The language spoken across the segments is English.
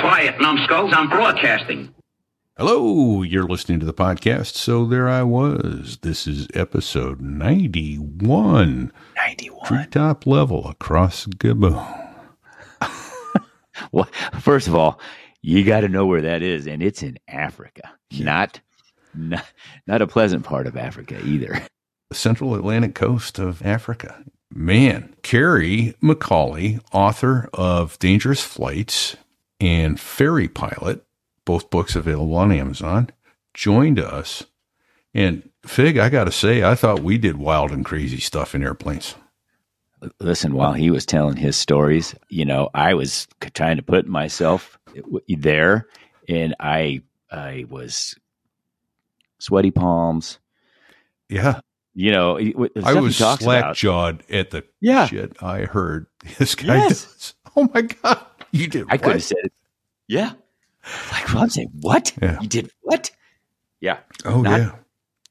Quiet, numbskulls. I'm broadcasting. Hello, you're listening to the podcast. So there I was. This is episode 91. 91. Treetop level across Gabon. Well, first of all, you got to know where that is, and it's in Africa, not, not not a pleasant part of Africa either. The central Atlantic coast of Africa. Man, Kerry McCauley, author of Dangerous Flights and Ferry Pilot, both books available on Amazon, joined us. And Fig, I got to say, I thought we did wild and crazy stuff in airplanes. Listen, while he was telling his stories, you know, I was trying to put myself there, and I I was sweaty palms. Yeah. You know, it- it- the I was slack jawed at the Yeah. shit I heard this guy Yes. does. Oh my God. You did I could have said it. Yeah. Like Ron said, what? Yeah. You did what? Yeah. Oh, not- yeah.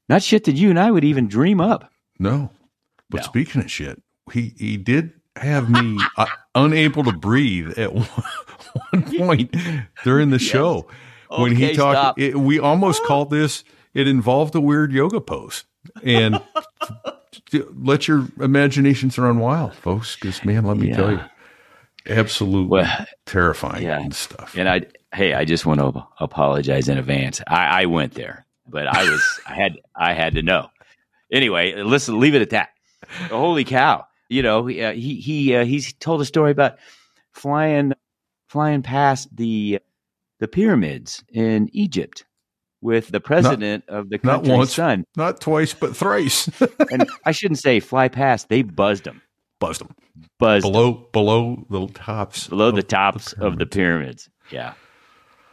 Not shit that you and I would even dream up. No. But No. speaking of shit, he, he did have me uh, unable to breathe at one, one point during the show when he talked. It, we almost called this, it involved a weird yoga pose. And let your imaginations run wild, folks, because, man, let me Yeah. tell you, absolutely Well, terrifying yeah. and stuff. And I, hey, I just want to apologize in advance. I, I went there, but I was, I had, I had to know. Anyway, listen, leave it at that. Holy cow! You know, he uh, he he uh, he's told a story about flying, flying past the the pyramids in Egypt with the president of the not once. son. Not twice, but thrice. And I shouldn't say fly past; they buzzed him, Buzzed them buzzed below below the tops below the tops of the pyramids. Yeah.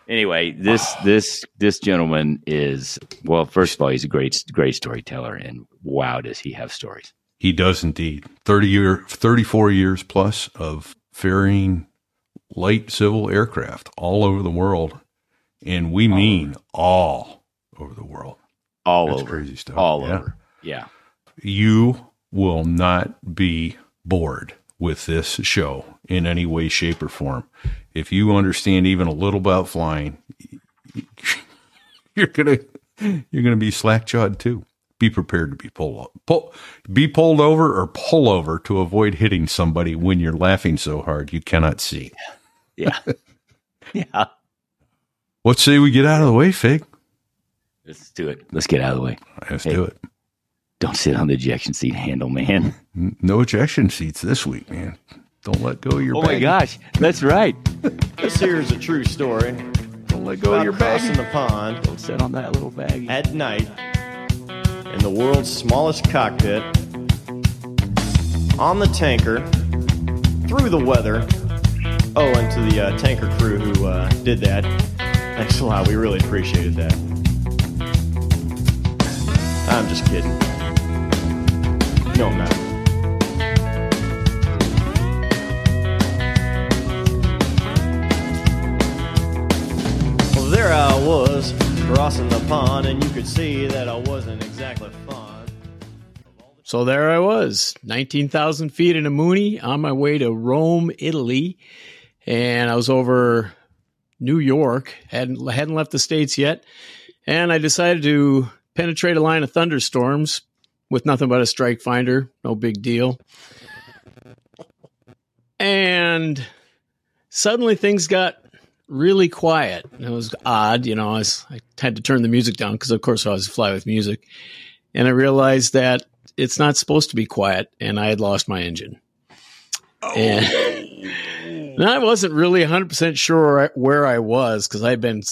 Anyway, this this this gentleman is well. First of all, he's a great great storyteller, and wow, does he have stories? He does indeed. 30 year, 34 years plus of ferrying light civil aircraft all over the world. And we mean all over the world. All That's over, crazy stuff. all Yeah. over. Yeah, You will not be bored with this show in any way, shape, or form. If you understand even a little about flying, you're gonna you're gonna be slack jawed too. Be prepared to be pulled pull, be pulled over or pull over to avoid hitting somebody when you're laughing so hard you cannot see. yeah, yeah. What say we get out of the way, Fig? Let's do it. Let's get out of the way. Let's Hey. do it. Don't sit on the ejection seat handle, man. No ejection seats this week, man. Don't let go of your Oh my gosh, that's right. This here is a true story Don't let go of your bag. crossing the pond Don't sit on that little bag. at night in the world's smallest cockpit on the tanker through the weather. Oh, and to the uh, tanker crew who uh, did that, thanks a lot. We really appreciated that. I'm just kidding. No, I'm not. There I was crossing the pond, and you could see that I wasn't exactly fond. So there I was, 19,000 feet in a Mooney on my way to Rome, Italy. And I was over New York, hadn't, hadn't left the States yet. And I decided to penetrate a line of thunderstorms with nothing but a strike finder. No big deal. And suddenly things got really quiet. It was odd, you know. I, was, I had to turn the music down because, of course, I was fly with music, and I realized that it's not supposed to be quiet, and I had lost my engine. Oh. And, and I wasn't really 100 percent sure where I was because I'd been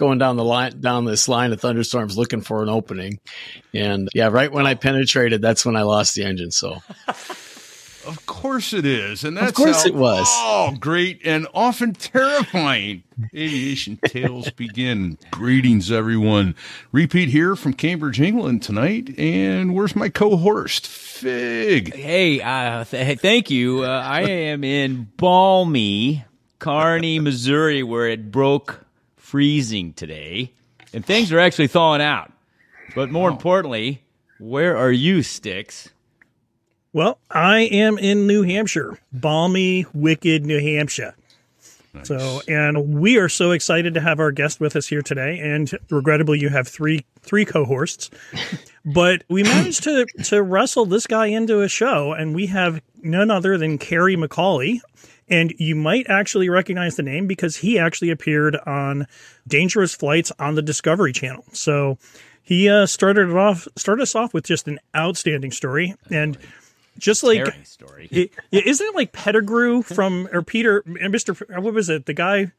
going down the line down this line of thunderstorms looking for an opening, and yeah, right when I penetrated, that's when I lost the engine. So Of course it is. And that's of course how it was. all great and often terrifying aviation tales begin. Greetings, everyone. Repeat here from Cambridge, England tonight. And where's my co-host, Fig? Hey, uh, th- thank you. Uh, I am in balmy Kearney, Missouri, where it broke freezing today, and things are actually thawing out. But more oh. importantly, where are you, Sticks? Well, I am in New Hampshire, balmy, wicked New Hampshire. So, and we are so excited to have our guest with us here today. And regrettably, you have three three cohorts, but we managed to to wrestle this guy into a show, and we have none other than Kerry McCauley. And you might actually recognize the name because he actually appeared on Dangerous Flights on the Discovery Channel. So he uh, started it off started us off with just an outstanding story, and just like Scary story. it, yeah, isn't it like Pettigrew from or Peter and Mister? What was it? The guy,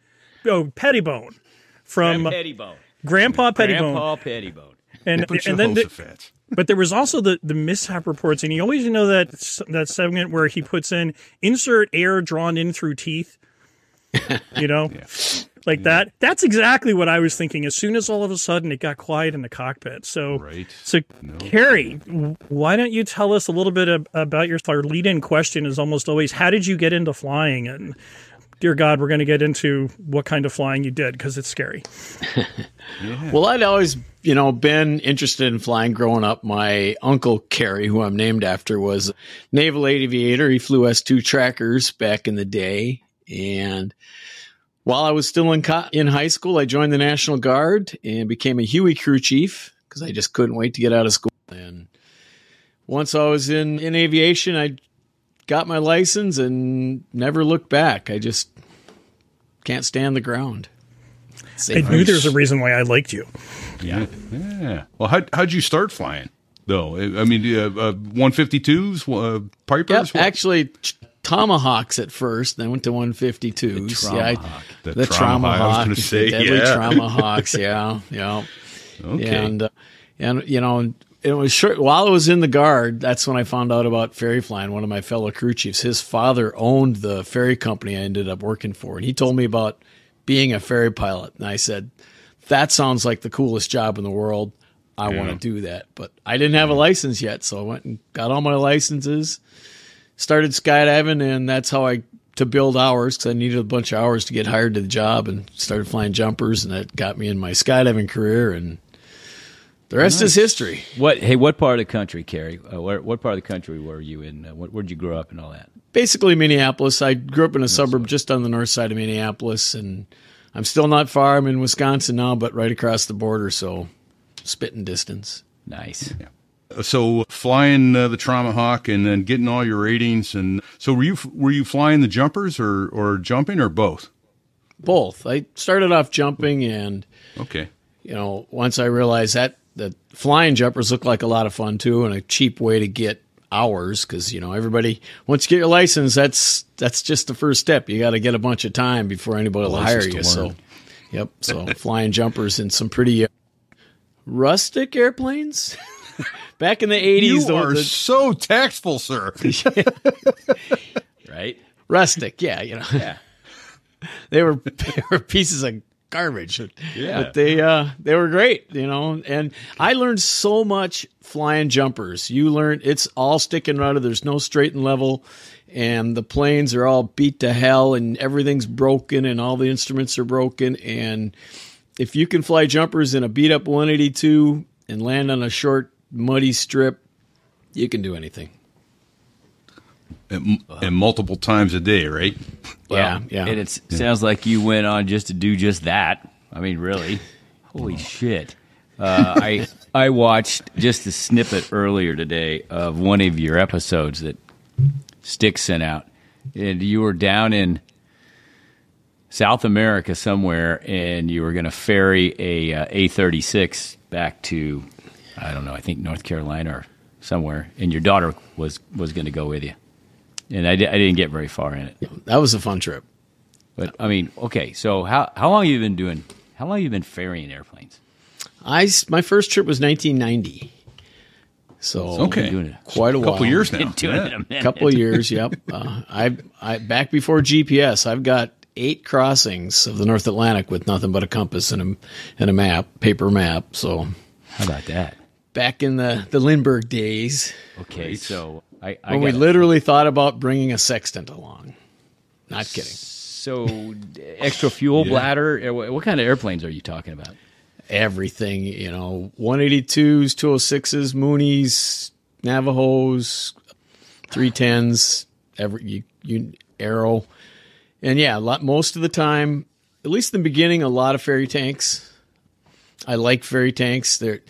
oh Pettibone from Pettibone. Grandpa Pettibone, Grandpa Pettibone. and Put and then the, Jehoshaphat. But there was also the the mishap reports, and you always know that that segment where he puts in insert air drawn in through teeth. You know, like that. That's exactly what I was thinking. As soon as all of a sudden it got quiet in the cockpit. So, Right. so Kerry, why don't you tell us a little bit ab- about your our lead-in question is almost always how did you get into flying and. Dear God, we're going to get into what kind of flying you did because it's scary. Well, I'd always, you know, been interested in flying growing up. My uncle Kerry, who I'm named after, was a naval aviator. He flew S2 trackers back in the day. And while I was still in co- in high school, I joined the National Guard and became a Huey crew chief because I just couldn't wait to get out of school. And once I was in, in aviation, I got my license and never looked back. I just can't stand the ground. I knew there's a reason why I liked you. Yeah. Yeah. Well, how how'd you start flying though? I mean, uh, uh, 152s, uh, Pipers. Yep, actually t- Tomahawks at first, then went to 152s. yeah, I- Traumahawk. The the Trauma Hawk, I was gonna say, the deadly yeah. Traumahawks. Yeah, yeah, Okay. and uh, and you know. It was short while I was in the guard. That's when I found out about ferry flying. One of my fellow crew chiefs, his father owned the ferry company I ended up working for, and he told me about being a ferry pilot. And I said, "That sounds like the coolest job in the world. I want to do that." But I didn't have a license yet, so I went and got all my licenses started skydiving, and that's how I to build hours because I needed a bunch of hours to get hired to the job, and started flying jumpers, and that got me in my skydiving career, and the rest is history. What? Hey, what part of the country, Kerry? Uh, where, what part of the country were you in? Uh, what, where'd you grow up and all that? Basically, Minneapolis. I grew up in a suburb just on the north side of Minneapolis, and I'm still not far. I'm in Wisconsin now, but right across the border, so spitting distance. Nice. so flying uh, the Trauma Hawk and then getting all your ratings and so were you were you flying the jumpers or or jumping or both? Both. I started off jumping, and Okay. you know, once I realized that that flying jumpers look like a lot of fun too, and a cheap way to get hours because you know everybody once you get your license, that's that's just the first step. You got to get a bunch of time before anybody will hire you. So, yep. So flying jumpers in some pretty uh, rustic airplanes. Back in the eighties, You are so tactful, sir. Right? rustic, yeah, you know, Yeah. they were they were pieces of garbage. Yeah. But they uh they were great, you know. And I learned so much flying jumpers. You learn it's all stick and rudder. There's no straight and level, and the planes are all beat to hell, and everything's broken, and all the instruments are broken. And if you can fly jumpers in a beat up 182 and land on a short muddy strip, you can do anything. And, and multiple times a day, right? yeah, yeah. And it sounds like you went on just to do just that. I mean, really? Holy shit. Uh, I I watched just a snippet earlier today of one of your episodes that Stick sent out, and you were down in South America somewhere, and you were going to ferry a uh, A thirty six back to I don't know, I think North Carolina or somewhere, and your daughter was was going to go with you, and I, di- I didn't get very far in it. that was a fun trip. But I mean, okay. So how how long have you been doing? How long have you been ferrying airplanes? I my first trip was 1990. So Okay. Doing it. quite a, A couple while. years now. Been doing Yeah. it a couple of years. Yep. Uh, I I back before GPS. I've got eight crossings of the North Atlantic with nothing but a compass and a and a map, paper map. So How about that? back in the the Lindbergh days, Okay, so I, I when we got- literally thought about bringing a sextant along. Not kidding. so extra fuel bladder. uh, What, what kind of airplanes are you talking about? Everything, you know, 182s, 206s, Mooneys, Navajos, 310s, every you, you arrow. And yeah, a lot, most of the time, at least in the beginning, a lot of ferry tanks. I like ferry tanks. They're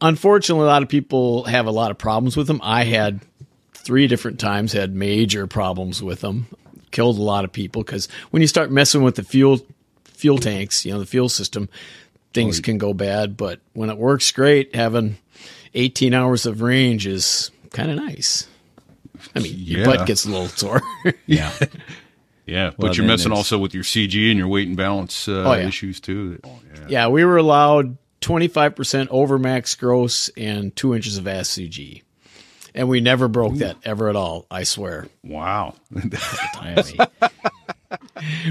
unfortunately a lot of people have a lot of problems with them. I had three different times had major problems with them. Killed a lot of people because when you start messing with the fuel fuel tanks, you know the fuel system, things can go bad. But when it works great, having 18 hours of range is kind of nice. I mean, your Yeah. butt gets a little sore. Yeah. Yeah, Well, but you're messing also with your CG and your weight and balance uh, Oh, yeah. issues too. Oh, yeah. yeah, we were allowed 25% over max gross and two inches of SCG. And we never broke that ever at all, I swear. Wow.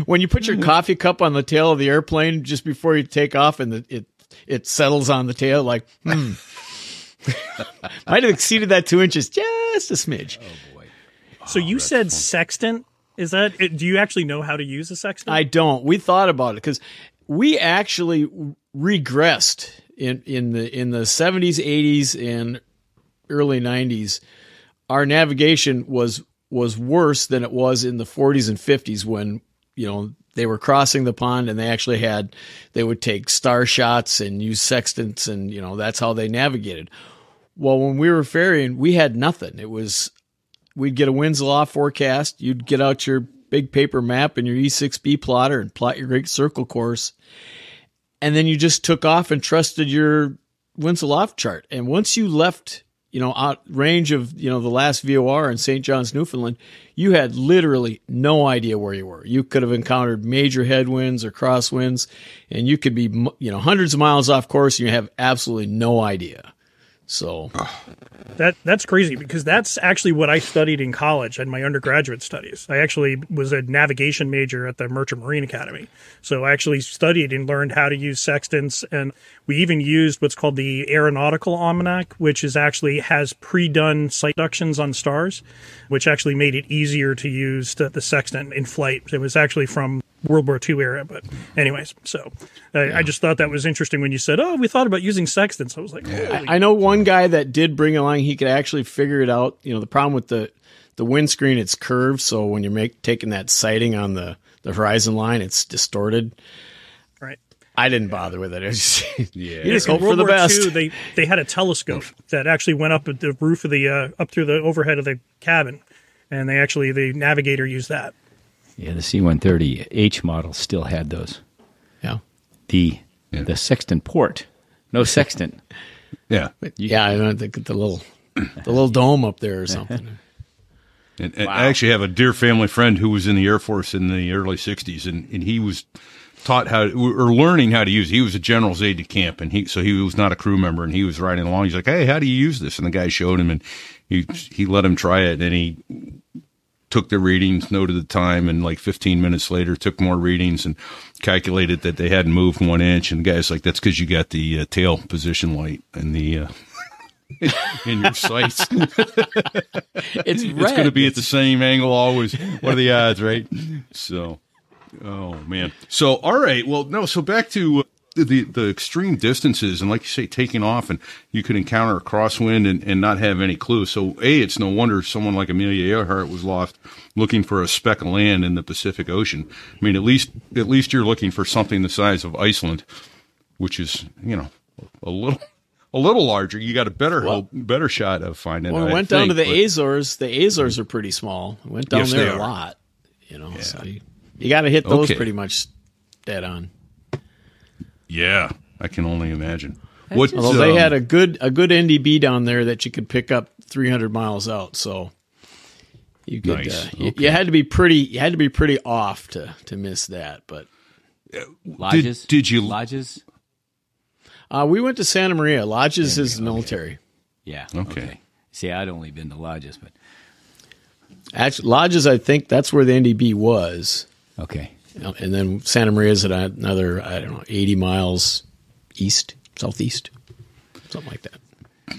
When you put your coffee cup on the tail of the airplane just before you take off and the, it it settles on the tail, like, hmm. Might have exceeded that two inches just a smidge. Oh boy. Oh, so you said sextant. Is that? Do you actually know how to use a sextant? I don't. We thought about it because we actually regressed in in the in the seventies, eighties, and early nineties. Our navigation was was worse than it was in the forties and fifties when you know they were crossing the pond and they actually had they would take star shots and use sextants and you know that's how they navigated. Well, when we were ferrying, we had nothing. It was we'd get a winds forecast. You'd get out your big paper map and your E6B plotter and plot your great circle course. And then you just took off and trusted your winds aloft chart. And once you left, you know, out range of, you know, the last VOR in St. John's, Newfoundland, you had literally no idea where you were. You could have encountered major headwinds or crosswinds and you could be, you know, hundreds of miles off course and you have absolutely no idea. So That that's crazy because that's actually what I studied in college and my undergraduate studies. I actually was a navigation major at the Merchant Marine Academy. So I actually studied and learned how to use sextants and we even used what's called the Aeronautical Almanac, which is actually has pre-done sight reductions on stars, which actually made it easier to use the sextant in flight. It was actually from World War II era, but anyways, so I, I just thought that was interesting when you said, "Oh, we thought about using sextants." I was like, "Holy I know one guy that did bring along. He could actually figure it out. You know, the problem with the the windscreen, it's curved, so when you're make, taking that sighting on the the horizon line, it's distorted. right." I didn't bother with it. It was just, Yeah. you just hope for World the War best. II, they they had a telescope that actually went up at the roof of the uh, up through the overhead of the cabin, and they actually the navigator used that. Yeah, the C-130H model still had those. yeah, The Yeah. the sextant port, no sextant. Yeah. yeah. I don't think the little the little dome up there or something. And, and I actually have a dear family friend who was in the Air Force in the early '60s, and, and he was taught how to, or learning how to use. it. He was a general's aide de camp, and he so he was not a crew member, and he was riding along. He's like, "Hey, how do you use this?" And the guy showed him, and he he let him try it, and he took the readings, noted the time, and like 15 minutes later, took more readings and calculated that they hadn't moved one inch. And the guy's like, "That's because you got the uh, tail position light and the." Uh, in your sights. It's it's going to be at the same angle always. What are the odds, right? So, oh man. So, all right. Well, no. So back to uh, the the extreme distances, and like you say, taking off, and you could encounter a crosswind and, and not have any clue. So, a, it's no wonder someone like Amelia Earhart was lost looking for a speck of land in the Pacific Ocean. I mean, at least at least you're looking for something the size of Iceland, which is you know a little. A little larger, you got a better hope, better shot of finding. When it, we I went down to the but- Azores, the Azores are pretty small. We went down Yes, there a lot. You know, so you, you got to hit those Okay. pretty much dead on. Yeah, I can only imagine. What Although they um, had a good a good NDB down there that you could pick up 300 miles out, so you could Nice. uh, you, Okay. you had to be pretty you had to be pretty off to to miss that. But Lajes. did you- Lajes? uh, we went to Santa Maria. Lajes is military. Yeah. Okay. See, I'd only been to Lajes, but Actually, Lajes, I think that's where the NDB was, okay. And then Santa Maria is at another I don't know 80 miles east southeast, something like that.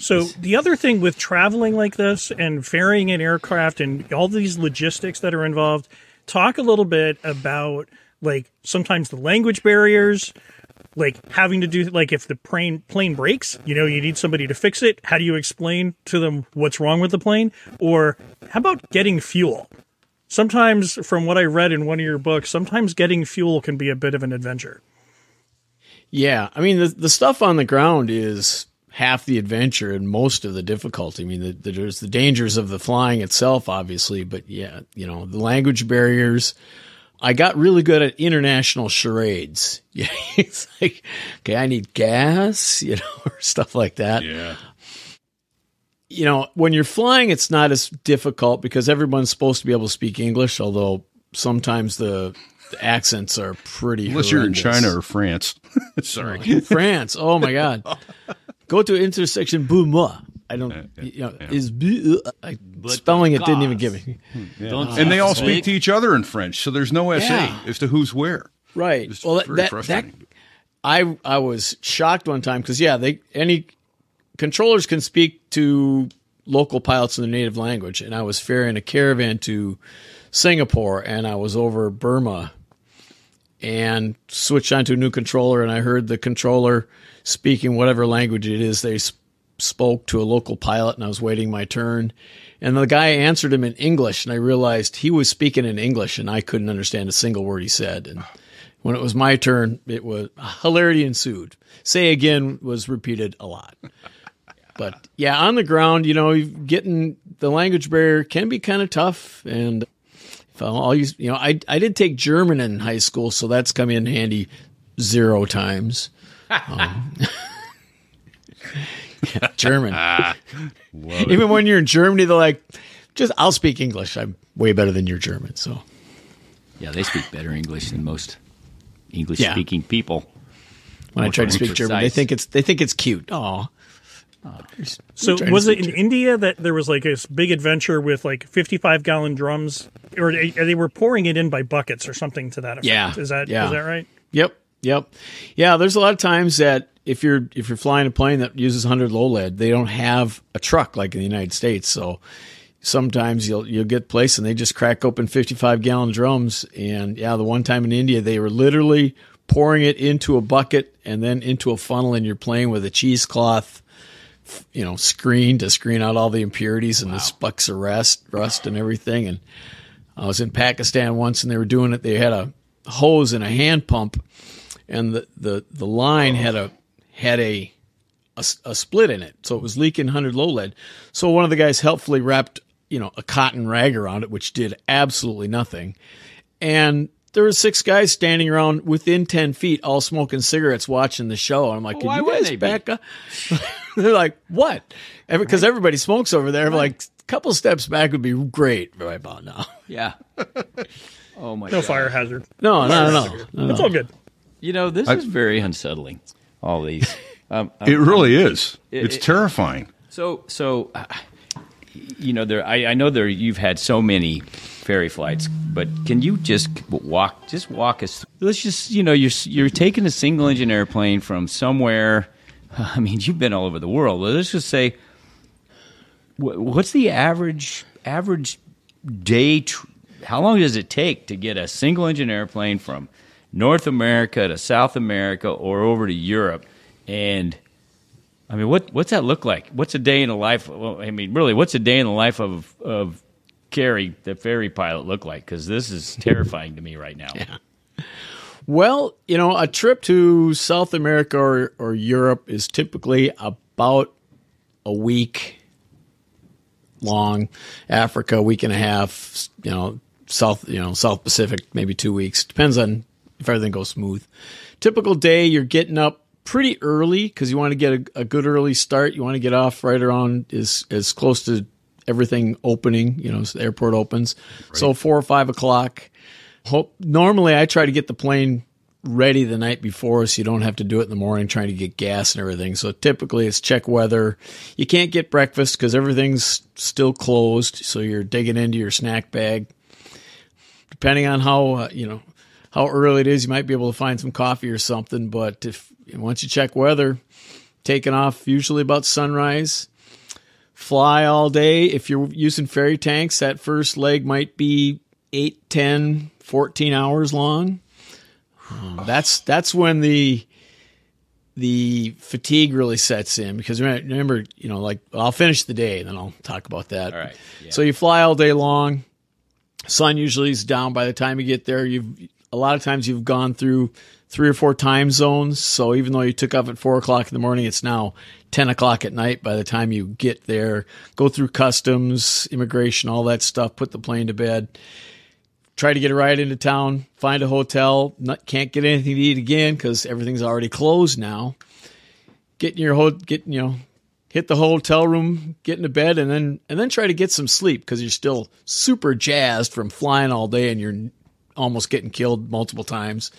So the other thing with traveling like this and ferrying an aircraft and all these logistics that are involved, talk a little bit about like sometimes the language barriers, like having to do like if the plane plane breaks, you know, you need somebody to fix it. How do you explain to them what's wrong with the plane? Or how about getting fuel? Sometimes, from what I read in one of your books, sometimes getting fuel can be a bit of an adventure. Yeah, I mean the the stuff on the ground is half the adventure and most of the difficulty. I mean, the, the, there's the dangers of the flying itself, obviously, but yeah, you know, the language barriers. I got really good at international charades. Yeah, it's like, okay, I need gas, you know, or stuff like that. Yeah. You know, when you're flying, it's not as difficult because everyone's supposed to be able to speak English, although sometimes the, the accents are pretty. Unless you're in. China or France. Sorry. Oh, France. Oh my God. Go to intersection Boumois. I don't, you know, is bu- uh, I, spelling it didn't even give me. Hmm, don't And they all speak. speak to each other in French, so there's no SA Yeah. as to who's where. Right. It's well, that, very that, that. I I was shocked one time because yeah, they any controllers can speak to local pilots in their native language, and I was ferrying a caravan to Singapore, and I was over Burma, and switched onto a new controller, and I heard the controller speaking whatever language it is they spoke to a local pilot, and I was waiting my turn. And the guy answered him in English, and I realized he was speaking in English, and I couldn't understand a single word he said. And when it was my turn, it was hilarity ensued. Say again was repeated a lot. But yeah, on the ground, you know, getting the language barrier can be kind of tough. And if I'll use, you know, I I did take German in high school, so that's come in handy zero times. Um, yeah, German. Even when you're in Germany, they're like, just I'll speak English. I'm way better than your German. So Yeah, they speak better English than most English Yeah. speaking people. when I try to speak German, they think it's they think it's cute. Oh, So trying to was it in German. India that there was like this big adventure with like 55 gallon drums, or they they were pouring it in by buckets or something to that effect? Yeah, is that is yeah. that right? Yep, yep, yeah. There's a lot of times that if you're if you're flying a plane that uses 100 low lead, they don't have a truck like in the United States. So sometimes you'll you'll get placed and they just crack open 55 gallon drums. And yeah, the one time in India, they were literally pouring it into a bucket and then into a funnel, and you're playing with a cheesecloth. You know, screen to screen out all the impurities and the specks of rust, rust and everything. And I was in Pakistan once, and they were doing it. They had a hose and a hand pump, and the the, the line had a had a a split in it, so it was leaking hundred low lead. So one of the guys helpfully wrapped you know a cotton rag around it, which did absolutely nothing. And there were six guys standing around within ten feet, all smoking cigarettes, watching the show. And I'm like, "Can why you wouldn't guys they be? back up?" They're like, "What?" Because everybody smokes over there. I'm like, a couple steps back would be great right about now. Yeah. Oh my No god. fire hazard. No, no, no, no. no. It's all good. You know, this is very unsettling. All these. Um, um, It really is. It- it's it- terrifying. So, so, uh, you know, there. I, I know there. You've had so many ferry flights, but can you just walk? Just walk us. Let's just, you know, you're you're taking a single engine airplane from somewhere. I mean, you've been all over the world. Let's just say, what's the average average day? Tr- how long does it take to get a single engine airplane from North America to South America or over to Europe? And I mean, what what's that look like? What's a day in the life? Well, I mean, really, what's a day in the life of of Kerry, the ferry pilot, look like? Because this is terrifying to me right now. Yeah. Well, you know, a trip to South America or, or Europe is typically about a week long. Africa, a week and a half. You know, South, you know, South Pacific, maybe two weeks. Depends on if everything goes smooth. Typical day, you're getting up pretty early because you want to get a, a good early start. You want to get off right around as as close to everything opening. You know, as the airport opens. So four or five o'clock. Hope normally I try to get the plane ready the night before so you don't have to do it in the morning trying to get gas and everything. So typically it's check weather. You can't get breakfast because everything's still closed. So you're digging into your snack bag. Depending on how, uh, you know, how early it is, you might be able to find some coffee or something. But if once you check weather, taking off usually about sunrise. Fly all day. If you're using ferry tanks, that first leg might be 8, 10, 14 hours long. Um, that's that's when the the fatigue really sets in because remember, you know, like I'll finish the day and then I'll talk about that. Right, yeah. So you fly all day long. sun usually is down by the time you get there. You've a lot of times you've gone through three or four time zones. So even though you took off at four o'clock in the morning, it's now 10 o'clock at night by the time you get there, go through customs, immigration, all that stuff, put the plane to bed, try to get a ride into town, find a hotel, not, can't get anything to eat again because everything's already closed now. Get in your ho- get, you know, hit the hotel room, get into bed, and then and then try to get some sleep because you're still super jazzed from flying all day and you're almost getting killed multiple times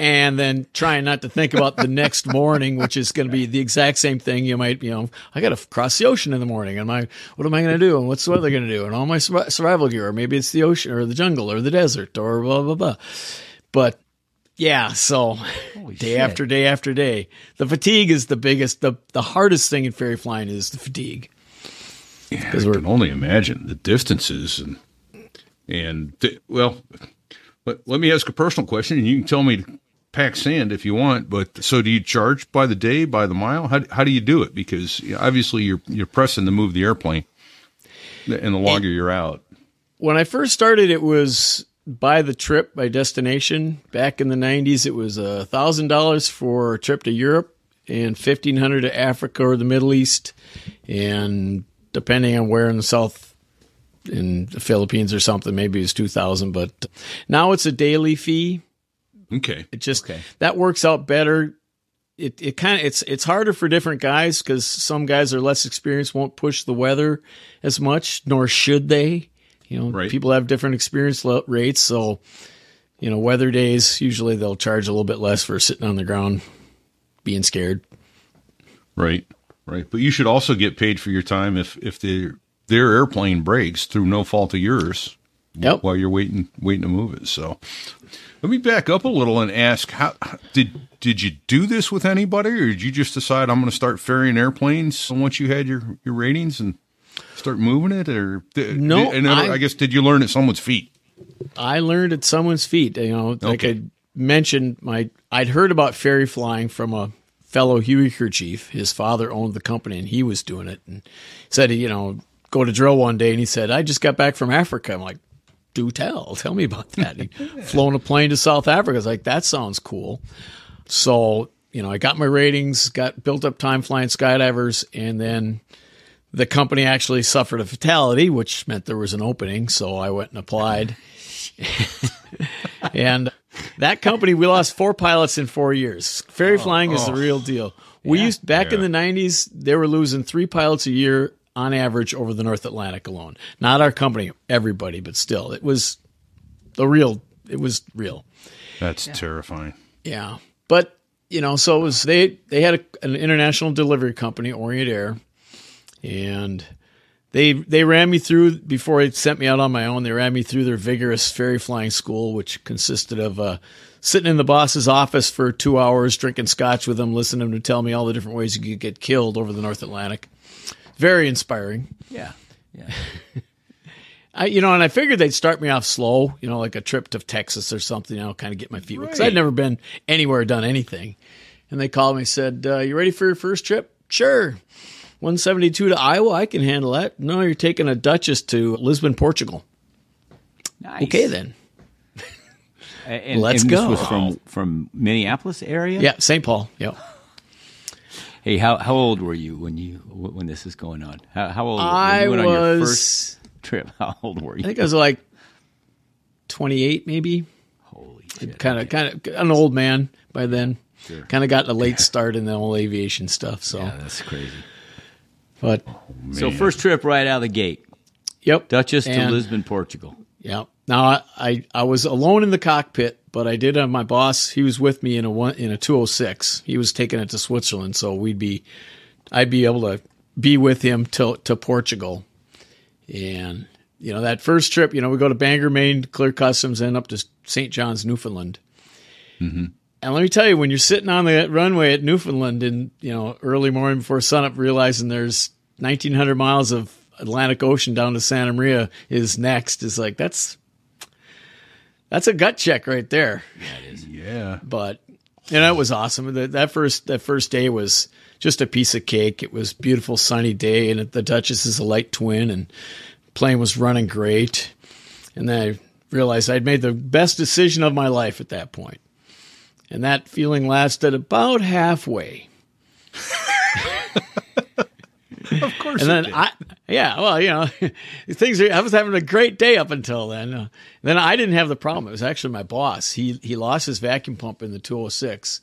and then trying not to think about the next morning, which is going to be the exact same thing. You might, you know, I got to cross the ocean in the morning, and my, what am I going to do, and what's the weather going to do, and all my survival gear, or maybe it's the ocean or the jungle or the desert or blah blah blah. But yeah, so Holy day shit. after day after day, the fatigue is the biggest, the the hardest thing in ferry flying is the fatigue. Yeah, I can only imagine the distances and and well. But let me ask a personal question, and you can tell me pack sand if you want, but so do you charge by the day, by the mile? How, how do you do it? Because obviously you're you're pressing to move the airplane, and the longer and you're out. When I first started, it was by the trip, by destination. Back in the '90s, it was a thousand dollars for a trip to Europe and fifteen hundred to Africa or the Middle East, and depending on where in the South in the Philippines or something, maybe it's two thousand. But now it's a daily fee Okay. It just okay. that works out better. It it kind of it's it's harder for different guys because some guys are less experienced, won't push the weather as much, nor should they. You know, right. people have different experience rates, so you know, weather days usually they'll charge a little bit less for sitting on the ground, being scared. Right, right. But you should also get paid for your time if if the their airplane breaks through no fault of yours. Yep. While you're waiting waiting to move it, so let me back up a little and ask: How did did you do this with anybody, or did you just decide I'm going to start ferrying airplanes once you had your your ratings and start moving it? Or no? Did, I, I, guess did you learn at someone's feet? I learned at someone's feet. You know, like okay. I mentioned, my I'd heard about ferry flying from a fellow Huey crew chief. His father owned the company, and he was doing it, and said, you know, go to drill one day, and he said, I just got back from Africa. I'm like, do tell. Tell me about that. He flown a plane to South Africa. I was like, that sounds cool. So, you know, I got my ratings, got built up time flying skydivers, and then the company actually suffered a fatality, which meant there was an opening. So I went and applied. and that company, we lost four pilots in four years. Ferry oh, flying is oh. the real deal. We yeah, used back yeah. in the 90s, they were losing three pilots a year on average over the North Atlantic alone. Not our company, everybody, but still, it was the real. It was real. That's yeah. terrifying. Yeah, but you know, so it was they they had a, an international delivery company, Orient Air, and they they ran me through before they sent me out on my own. They ran me through their vigorous ferry flying school, which consisted of uh, sitting in the boss's office for two hours, drinking scotch with him, listening to him tell me all the different ways you could get killed over the North Atlantic very inspiring. Yeah, yeah. I, you know, and I figured they'd start me off slow, you know, like a trip to Texas or something. You know, kind of get my feet wet because I'd never been anywhere, done anything. And they called me, said, uh, "You ready for your first trip?" Sure. 172 to Iowa, I can handle that. No, you're taking a Duchess to Lisbon, Portugal. Nice. Okay then. and, Let's and go. This was from from Minneapolis area. Yeah, St. Paul. Yep. Hey, how how old were you when you when this is going on? How, how old? I when you went was, on your first trip. How old were you? I think I was like twenty eight, maybe. Holy shit! Kind of, kind of an old man by then. Sure. Kind of got a late start in the whole aviation stuff. So yeah, that's crazy. But oh, so first trip right out of the gate. Yep, Duchess and, to Lisbon, Portugal. Yep. Now I, I I was alone in the cockpit but I did have my boss. He was with me in a one in a 206. He was taking it to Switzerland, so we'd be, I'd be able to be with him to to Portugal, and you know that first trip, you know, we go to Bangor, Maine, clear customs, and up to St. John's, Newfoundland. Mm-hmm. And let me tell you, when you're sitting on the runway at Newfoundland in you know early morning before sunup, realizing there's 1,900 miles of Atlantic Ocean down to Santa Maria is next, is like that's that's a gut check right there. Yeah, it is. Yeah. But you know, it was awesome. That, that first that first day was just a piece of cake. It was beautiful sunny day, and the Duchess is a light twin, and plane was running great. And then I realized I'd made the best decision of my life at that. And that feeling lasted about halfway. Of course. And then I, yeah, well, you know, things are, I was having a great day up until then. Uh, then I didn't have the problem. It was actually my boss. He, he lost his vacuum pump in the 206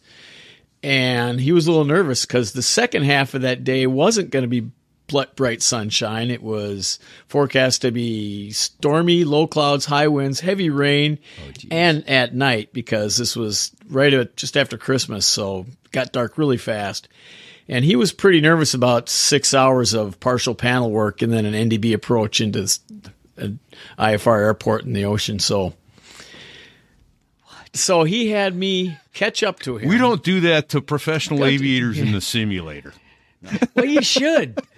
and he was a little nervous because the second half of that day wasn't going to be bright sunshine. It was forecast to be stormy, low clouds, high winds, heavy rain, and at night because this was right at just after Christmas, so got dark really fast. And he was pretty nervous about six hours of partial panel work and then an NDB approach into an uh, IFR airport in the ocean. So, so he had me catch up to him. we don't do that to professional aviators in the simulator. Well, you should.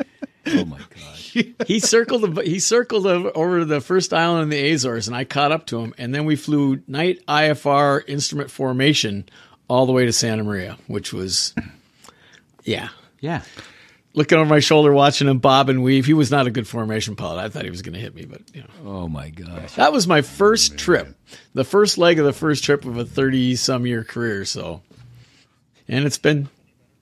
Oh my gosh. he circled he circled over over the first island in the Azores, and I caught up to him. And then we flew night IFR instrument formation all the way to Santa Maria, which was, yeah. Yeah. Looking over my shoulder, watching him bob and weave. He was not a good formation pilot. I thought he was going to hit me, but you know, Oh my gosh. that was my first trip, the first leg of the first trip of a thirty-some year career. So, and it's been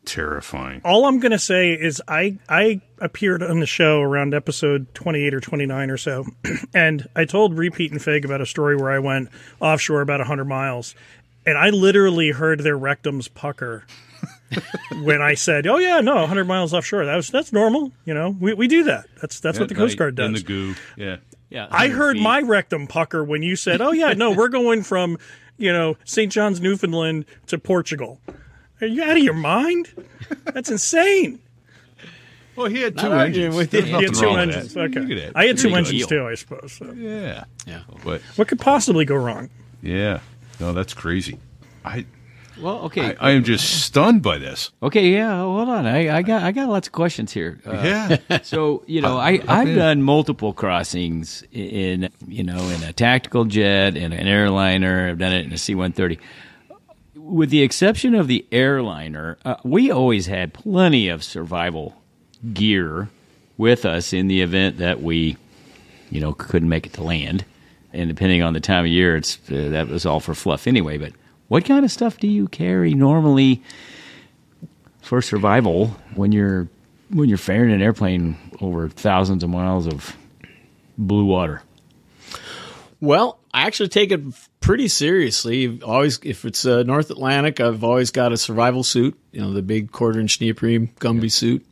Terrifying. All I'm going to say is I I appeared on the show around episode 28 or 29 or so, and I told Repeat and Fig about a story where I went offshore about 100 miles, and I literally heard their rectums pucker when I said, "Oh yeah, no, 100 miles offshore. That was that's normal. You know, we, we do that. That's that's what the Coast Guard does." And the goo. Yeah. Yeah. I heard feet. my rectum pucker when you said, "Oh yeah, no, we're going from you know St. John's, Newfoundland to Portugal." Are you out of your mind? That's insane. Well, he had two Not engines. with There's you. He had nothing two wrong engines. Okay. I had two Pretty good. engines too, I suppose. So. Yeah. yeah. But What could possibly go wrong? yeah. No, that's crazy. I, Well, okay. I I am just stunned by this. okay. Yeah. Hold on. I, I got I got lots of questions here. Uh, Yeah. So you know, I I've done multiple crossings in you know in a tactical jet in an airliner. I've done it in a C one thirty. With the exception of the airliner, uh, we always had plenty of survival gear with us in the event that we, you know, couldn't make it to land. And depending on the time of year, it's uh, that was all for fluff anyway. But what kind of stuff do you carry normally for survival when you're when you're ferrying an airplane over thousands of miles of blue water? Well, I actually take it pretty seriously. Always, if it's uh, North Atlantic, I've always got a survival suit. You know, the big quarter-inch neoprene Gumby suit.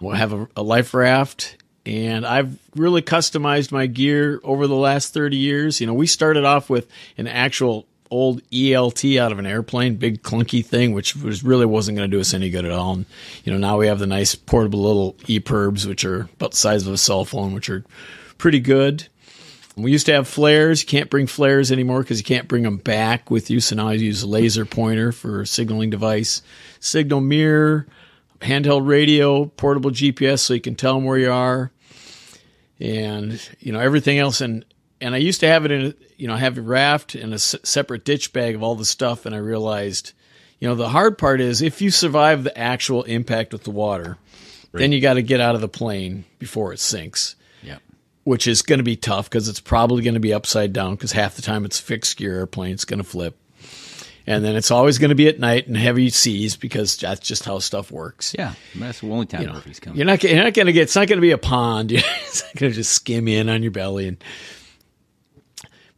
We'll have a, a life raft, and I've really customized my gear over the last thirty years. You know, we started off with an actual old ELT out of an airplane, big clunky thing, which was really wasn't going to do us any good at all. And you know, now we have the nice portable little EPIRBs, which are about the size of a cell phone, which are pretty good. We used to have flares. You can't bring flares anymore because you can't bring them back with you. So now I use a laser pointer for signaling device, signal mirror, handheld radio, portable GPS so you can tell them where you are, and you know everything else. And and I used to have it in a, you know have a raft and a s- separate ditch bag of all the stuff. And I realized, you know, the hard part is if you survive the actual impact with the water, then you got to get out of the plane before it sinks Yeah. which is going to be tough because it's probably going to be upside down because half the time it's fixed gear airplane. It's going to flip. And then it's always going to be at night and heavy seas because that's just how stuff works. Yeah. That's the only time You know, Murphy's coming. you're not you're not going to get it's not going to be a pond. it's not going to just skim in on your belly and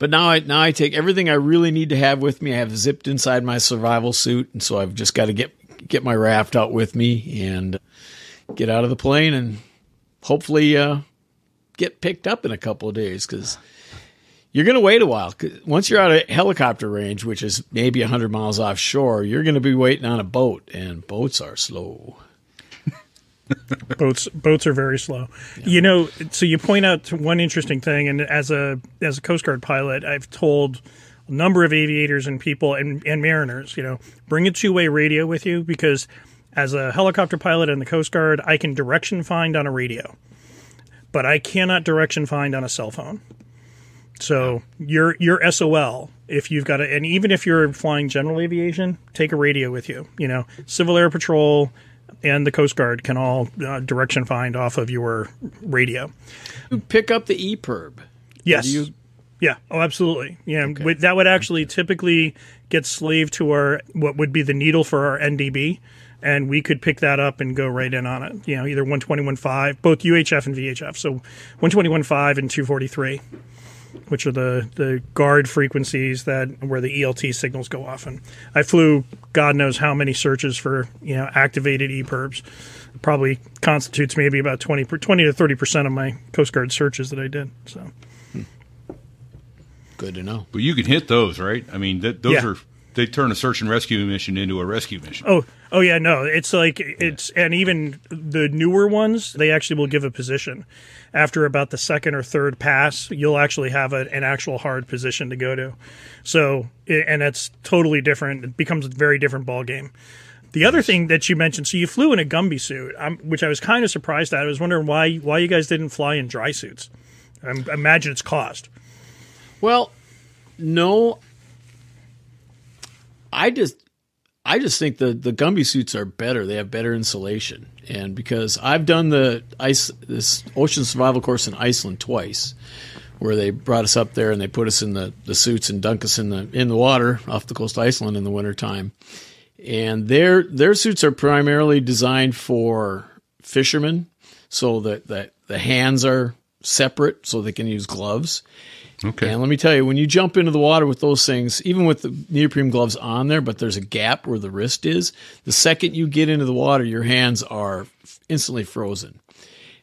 but now I now I take everything I really need to have with me. I have zipped inside my survival suit, and so I've just got to get get my raft out with me and get out of the plane and hopefully uh, get picked up in a couple of days because you're going to wait a while. Once you're out of helicopter range, which is maybe 100 miles offshore, you're going to be waiting on a boat, and boats are slow. boats boats are very slow. You know, so you point out to one interesting thing, and as a as a Coast Guard pilot, I've told a number of aviators and people and, and mariners, you know, bring a two way radio with you because as a helicopter pilot in the Coast Guard, I can direction find on a radio, but I cannot direction find on a cell phone. So your your SOL if you've got a, and even if you're flying general aviation, take a radio with you. You know, Civil Air Patrol and the Coast Guard can all uh, direction find off of your radio. You pick up the EPIRB. Yes, Do you Yeah. Oh, absolutely. Yeah. Wi- That would actually typically get slaved to our what would be the needle for our NDB, and we could pick that up and go right in on it. You know, either 121.5, both UHF and VHF. So 121.5 and 243, which are the the guard frequencies that where the ELT signals go off. And I flew God knows how many searches for you know activated EPIRBs. Probably constitutes maybe about 20, 20 to 30 percent of my Coast Guard searches that I did. So. Hmm. Good to know. But you can hit those, right? I mean, th- those Yeah. are they turn a search and rescue mission into a rescue mission. Oh, oh yeah, no. It's like it's and even the newer ones, they actually will give a position. After about the second or third pass, you'll actually have a, an actual hard position to go to. So, and that's totally different. It becomes a very different ball game. The other thing that you mentioned, so you flew in a Gumby suit, um, which I was kind of surprised at. I was wondering why why you guys didn't fly in dry suits. I imagine it's cost. Well, no. I just I just think the the Gumby suits are better. They have better insulation. And because I've done the ice this ocean survival course in Iceland twice where they brought us up there and they put us in the, the suits and dunk us in the in the water off the coast of Iceland in the wintertime. And their their suits are primarily designed for fishermen so that, that the hands are separate so they can use gloves. Okay. And let me tell you, when you jump into the water with those things, even with the neoprene gloves on there, but there's a gap where the wrist is, the second you get into the water, your hands are instantly frozen.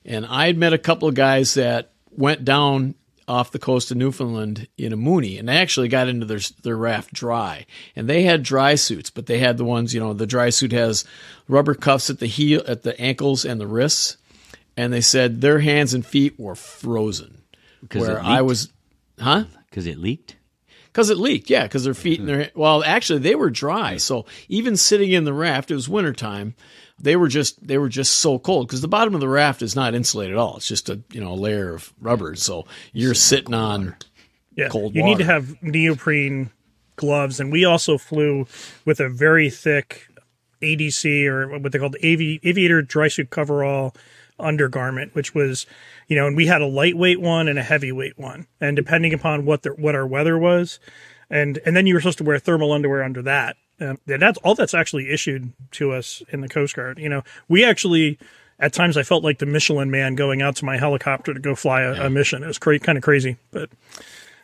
And I had met a couple of guys that went down off the coast of Newfoundland in a Mooney, and they actually got into their their raft dry. And they had dry suits, but they had the ones, you know, the dry suit has rubber cuffs at the heel, at the ankles and the wrists. And they said their hands and feet were frozen. Because Where I was, huh? Because it leaked. Because it leaked, yeah. Because their feet and hmm. their well, actually, they were dry. So even sitting in the raft, it was wintertime. They were just they were just so cold because the bottom of the raft is not insulated at all. It's just a you know a layer of rubber. So you're sitting on Yeah, cold you need to have neoprene gloves, and we also flew with a very thick ADC or what they called avi- aviator dry suit coverall undergarment, which was, you know, and we had a lightweight one and a heavyweight one, and depending upon what the, what our weather was, and and then you were supposed to wear thermal underwear under that. Um, and that's all that's actually issued to us in the Coast Guard. You know, we actually. At times, I felt like the Michelin man going out to my helicopter to go fly a, a mission. It was cra- kind of crazy, but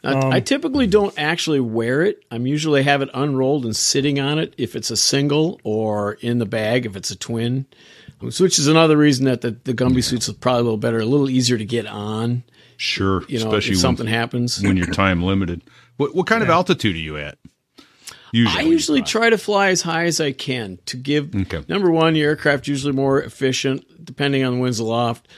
I, I typically don't actually wear it. I'm usually have it unrolled and sitting on it if it's a single or in the bag if it's a twin. Which is another reason that the, the Gumby suits is probably a little better, a little easier to get on. Sure. You know, especially if something when, happens. when you're time limited. What what kind of altitude are you at? Usually. I usually try to fly as high as I can to give Okay. number one, your aircraft usually more efficient depending on the winds aloft,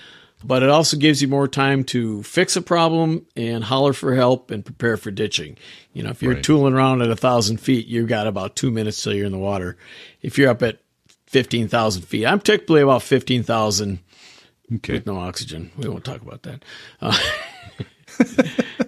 but it also gives you more time to fix a problem and holler for help and prepare for ditching. You know, if you're Right. tooling around at a thousand feet, you've got about two minutes till you're in the water. If you're up at fifteen thousand feet, I'm typically about fifteen thousand Okay. with no oxygen. We won't talk about that. Uh,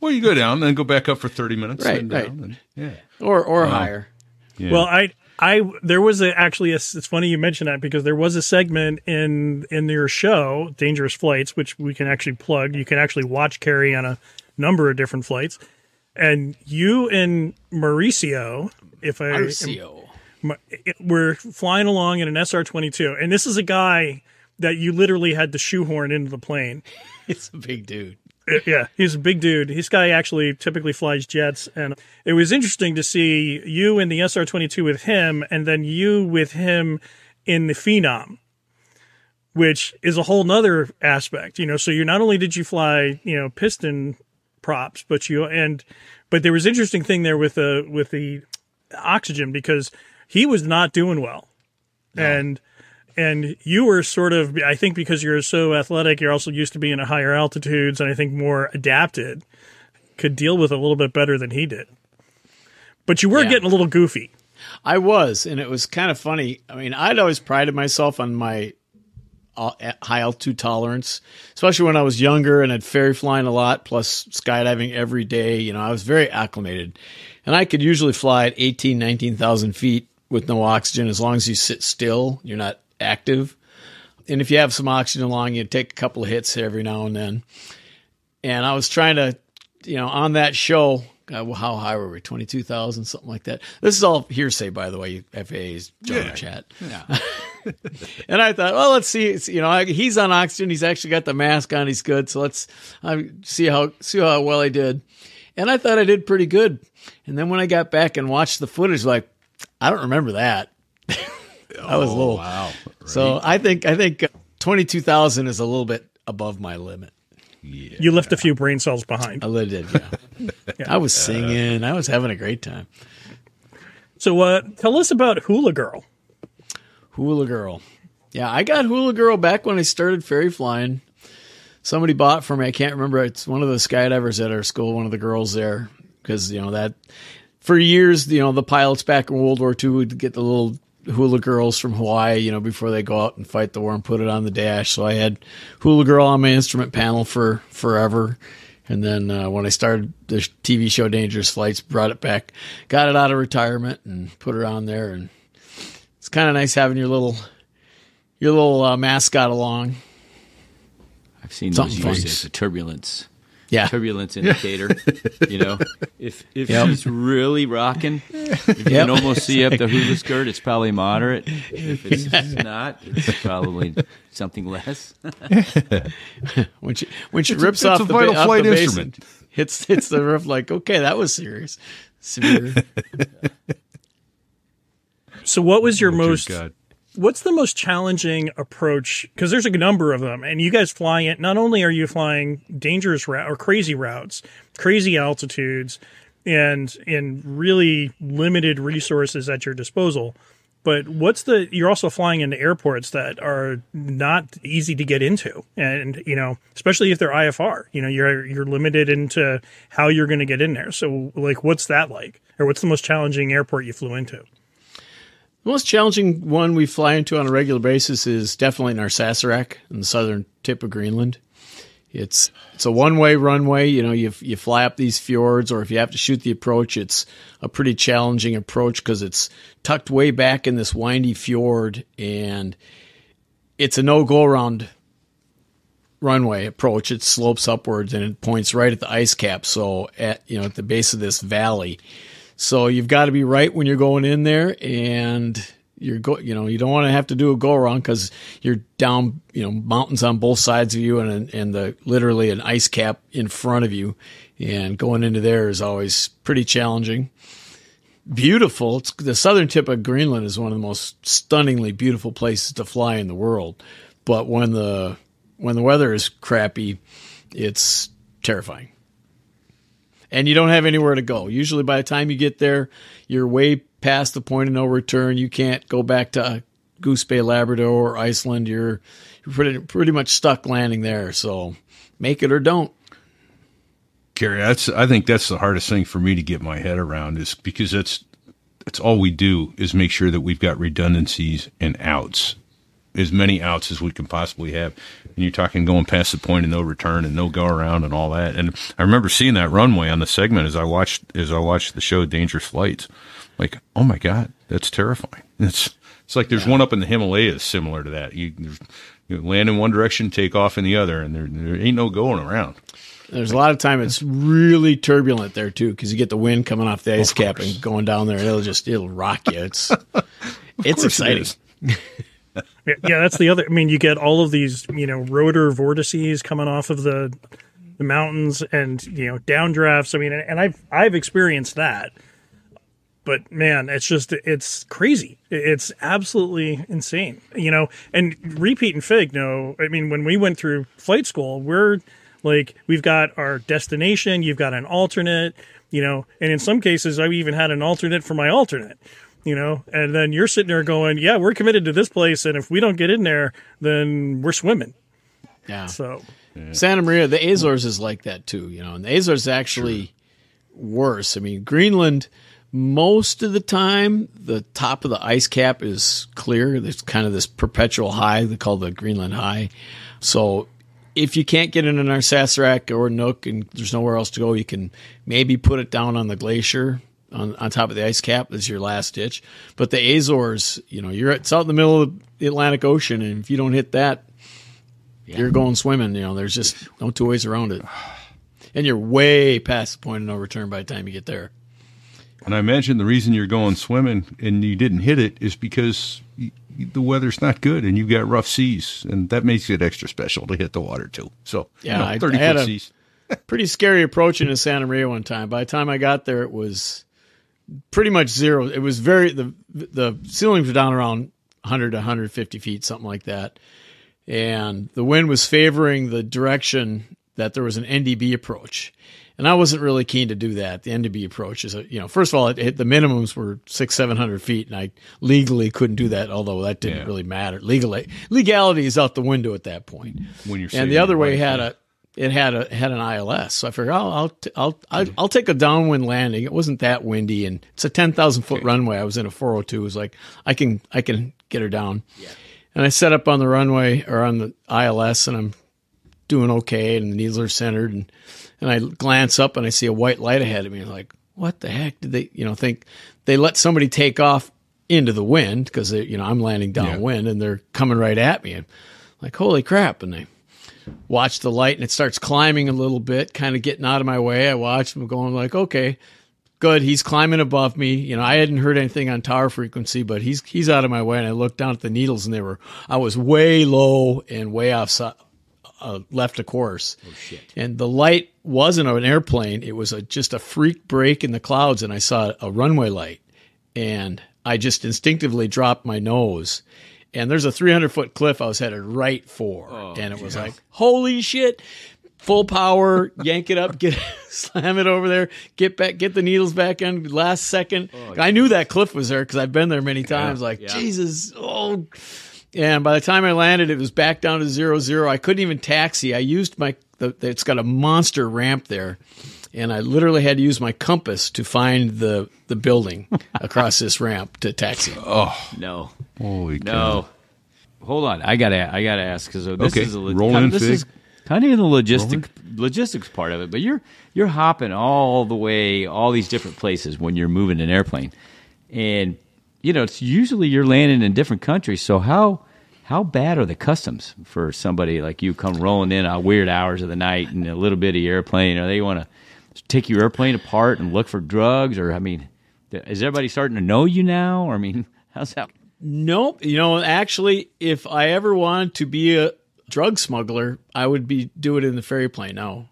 Well, you go down, then go back up for 30 minutes. Right, and down, right. and- yeah. or or higher. yeah. Well, I I there was a, actually a, it's funny you mentioned that because there was a segment in in your show Dangerous Flights which we can actually plug. You can actually watch Kerry on a number of different flights, and you and Mauricio, if I Marcio. We're flying along in an SR twenty two, and this is a guy that you literally had to shoehorn into the plane. It's a big dude. Uh, yeah, he's a big dude. This guy actually typically flies jets, and it was interesting to see you in the SR twenty two with him, and then you with him in the Phenom, which is a whole nother aspect. You know, so you not only did you fly, you know, piston props, but you and but there was interesting thing there with the with the oxygen because he was not doing well, and and you were sort of i think because you're so athletic you're also used to being at higher altitudes and i think more adapted could deal with a little bit better than he did but you were Yeah. getting a little goofy I was, and it was kind of funny. I mean, I'd always prided myself on my uh, high altitude tolerance, especially when I was younger and had ferry flying a lot, plus skydiving every day. You know, I was very acclimated, and I could usually fly at 18, 19,000 feet with no oxygen as long as you sit still, you're not active. And if you have some oxygen along, you take a couple of hits every now and then. And I was trying to you know, on that show, uh, how high were we? 22,000, something like that. This is all hearsay, by the way, FAA's John chat. Yeah. and I thought, well, let's see. It's, you know, he's on oxygen. He's actually got the mask on. He's good. So let's uh, see how see how well I did. And I thought I did pretty good. And then when I got back and watched the footage, like I don't remember that. I was a little wow. So I think I think twenty two thousand is a little bit above my limit. You left a few brain cells behind. I did, yeah. I was singing. I was having a great time. So, uh, tell us about Hula Girl. Hula Girl. Yeah, I got Hula Girl back when I started ferry flying. Somebody bought it for me. I can't remember. It's one of the skydivers at our school, one of the girls there. Because, you know, that for years, you know, the pilots back in World War II would get the little hula girls from Hawaii, you know, before they go out and fight the war and put it on the dash. So I had hula girl on my instrument panel for forever. And then uh, when I started the TV show Dangerous Flights, brought it back, got it out of retirement and put it on there. And it's kind of nice having your little your little uh, mascot along. I've seen Something those used as a turbulence Yeah, turbulence indicator. you know, if if Yep. she's really rocking, if you Yep. can almost see up the hula skirt, it's probably moderate. If it's not, it's probably something less. when she when she It's rips it's off a the, vital ba- off flight the base instrument. hits hits the roof like okay that was serious. Severe. So, what was your most God. What's the most challenging approach? Because there's a number of them and you guys fly it not only are you flying dangerous route or crazy routes crazy altitudes and in really limited resources at your disposal but what's the you're also flying into airports that are not easy to get into and you know especially if they're ifr you know you're you're limited into how you're going to get in there. So like what's that like? Or what's the most challenging airport you flew into The most challenging one we fly into on a regular basis is definitely in Narsarsuaq in the southern tip of Greenland. It's it's a one way runway. You know, you you fly up these fjords, or if you have to shoot the approach, it's a pretty challenging approach because it's tucked way back in this windy fjord, and it's a no go around runway approach. It slopes upwards and it points right at the ice cap. So at you know at the base of this valley. So you've got to be right when you're going in there, and you're go. You know, you don't want to have to do a go around because you're down. You know, mountains on both sides of you, and and the literally an ice cap in front of you, and going into there is always pretty challenging. Beautiful. It's, the southern tip of Greenland is one of the most stunningly beautiful places to fly in the world, but when the when the weather is crappy, it's terrifying and you don't have anywhere to go. Usually, by the time you get there, you're way past the point of no return. You can't go back to uh, Goose Bay, Labrador, or Iceland. You're you're pretty pretty much stuck landing there. So make it or don't. Gary, that's I think that's the hardest thing for me to get my head around is because that's that's all we do is make sure that we've got redundancies and outs. As many outs as we can possibly have. And you're talking going past the point of no return and no go around and all that. And I remember seeing that runway on the segment as I watched as I watched the show Dangerous Flights. Like, oh my God, that's terrifying. It's it's like there's one up in the Himalayas similar to that. You, you land in one direction, take off in the other, and there there ain't no going around. There's a lot of time it's really turbulent there too because you get the wind coming off the ice cap and going down there, and it'll just it'll rock you. It's it's it exciting. is. Yeah, that's the other. I mean, you get all of these, you know, rotor vortices coming off of the the mountains, and you know, downdrafts. I mean, and I've I've experienced that. But man, it's just it's crazy. It's absolutely insane. You know, and repeat and fig. No, I mean, when we went through flight school, we're like we've got our destination. You've got an alternate. You know, and in some cases, I've even had an alternate for my alternate you know and then you're sitting there going yeah we're committed to this place and if we don't get in there then we're swimming Yeah. so Santa Maria, the Azores is like that too, you know, and the Azores is actually worse. I mean, Greenland, most of the time, the top of the ice cap is clear. There's kind of this perpetual high they call the Greenland high. So if you can't get in Narsarsuaq or Nuuk and there's nowhere else to go, you can maybe put it down on the glacier on, on top of the ice cap is your last ditch. But the Azores, you know, you're it's out in the middle of the Atlantic Ocean, and if you don't hit that, you're going swimming. You know, there's just no two ways around it. and you're way past the point of no return by the time you get there. And I imagine the reason you're going swimming and you didn't hit it is because y- the weather's not good and you've got rough seas, and that makes it extra special to hit the water too. So, Yeah, you know, I- thirty I had foot a- seas. Pretty scary approaching to Santa Maria one time. By the time I got there, it was pretty much zero. It was very the the ceilings were down around 100 to 150 feet, something like that, and the wind was favoring the direction that there was an NDB approach. And I wasn't really keen to do that. The NDB approach is, a, you know, first of all, it, it, the minimums were six, seven hundred feet, and I legally couldn't do that. Although that didn't Yeah. really matter. Legally, legality is out the window at that point. When you're and the other way had a it had a had an ILS. So I figured I'll I'll t- I'll I'll, mm-hmm. I'll take a downwind landing. It wasn't that windy, and it's a ten thousand foot runway. I was in a four hundred two. It was like I can I can get her down. Yeah. And I set up on the runway or on the ILS, and I'm doing okay, and the needles are centered, and and I glance up and I see a white light ahead of me. I'm like, what the heck did they? You know, think they let somebody take off into the wind because you know I'm landing downwind and they're coming right at me. And like, holy crap! And they watch the light and it starts climbing a little bit, kind of getting out of my way. I watched him going like, okay, good. He's climbing above me. You know, I hadn't heard anything on tower frequency, but he's he's out of my way. And I looked down at the needles and they were I was way low and way off uh, left of course. Oh! And the light wasn't an airplane; it was a, just a freak break in the clouds, and I saw a runway light, and I just instinctively dropped my nose. And there's a 300 foot cliff I was headed right for, oh, and it was like, holy shit! Full power, yank it up, get slam it over there, get back, get the needles back in last second. Oh, I knew that cliff was there because I've been there many times. Like Jesus, oh, and by the time I landed, it was back down to zero zero. I couldn't even taxi. I used my. The, it's got a monster ramp there, and I literally had to use my compass to find the the building across this ramp to taxi. Oh no, Holy cow. no. Hold on, I gotta, I gotta ask because uh, this Okay, is a, roll kind of, this Fig. is kind of in the logistic logistics part of it. But you're you're hopping all the way, all these different places when you're moving an airplane, and you know it's usually you're landing in different countries. So how how bad are the customs for somebody like you come rolling in at weird hours of the night in a little bitty airplane? Or they want to take your airplane apart and look for drugs? Or I mean, is everybody starting to know you now? Or I mean, how's that? Nope. You know, actually, if I ever wanted to be a drug smuggler, I would be do it in the ferry plane. No,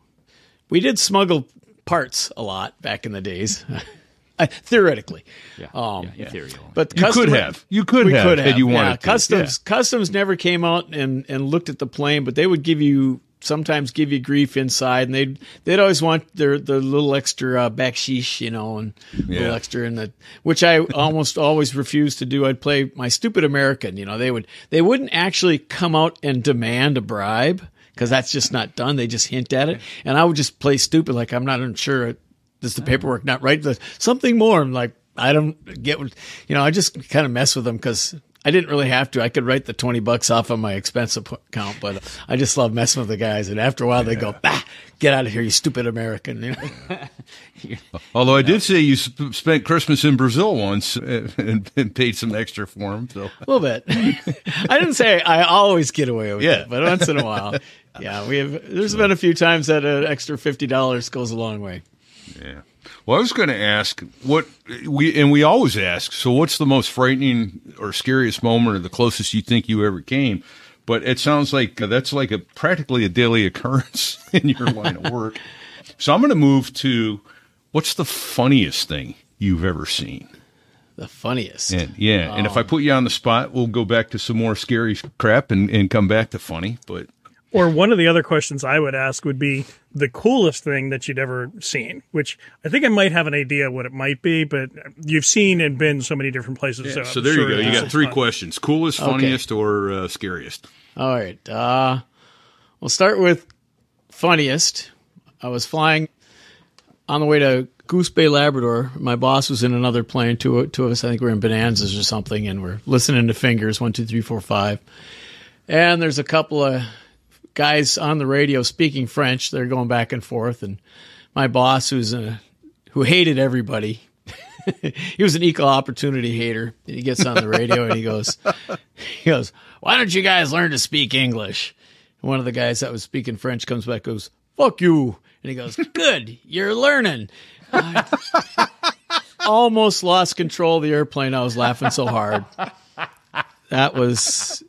we did smuggle parts a lot back in the days, theoretically. Yeah, Um, yeah, ethereal. But You could have. You could we have could had have. you yeah, wanted to. customs customs never came out and and looked at the plane, but they would give you sometimes give you grief inside, and they'd they'd always want their their little extra uh, baksheesh, you know, and Yeah. little extra in the which I almost always refused to do. I'd play my stupid American, you know. They would they wouldn't actually come out and demand a bribe because that's just not done. They just hint at it, and I would just play stupid, like I'm not sure. Does the paperwork not right? Something more. I'm like, I don't get you know, I just kind of mess with them because I didn't really have to. I could write the 20 bucks off of my expense account, but I just love messing with the guys. And after a while, they go, bah, get out of here, you stupid American. You know? Although I did say you sp- spent Christmas in Brazil once uh, and, and paid some extra for him. So a little bit. I didn't say I always get away with Yeah. it, but once in a while, yeah, we have. There's been a few times that an extra fifty dollars goes a long way. Yeah. Well, I was going to ask what we and we always ask. So, what's the most frightening or scariest moment, or the closest you think you ever came? But it sounds like uh, that's like a practically a daily occurrence in your line of work. So, I'm going to move to what's the funniest thing you've ever seen? The funniest. And yeah, and if I um, put you on the spot, we'll go back to some more scary crap and, and come back to funny. But Or one of the other questions I would ask would be the coolest thing that you'd ever seen, which I think I might have an idea what it might be, but you've seen and been so many different places. so, so there sure you go. You got three fun. questions: coolest, funniest, or uh, scariest. All right. Uh, we'll start with funniest. I was flying on the way to Goose Bay, Labrador. My boss was in another plane. Two, two of us, I think, we were in Bonanzas or something, and we're listening to fingers one, two, three, four, five. And there's a couple of guys on the radio speaking French. They're going back and forth, and my boss, who's a, who hated everybody, he was an equal opportunity hater. He gets on the radio and he goes, he goes, "Why don't you guys learn to speak English?" And one of the guys that was speaking French comes back, goes, "Fuck you," And he goes, Good, you're learning. I almost lost control of the airplane. I was laughing so hard. That was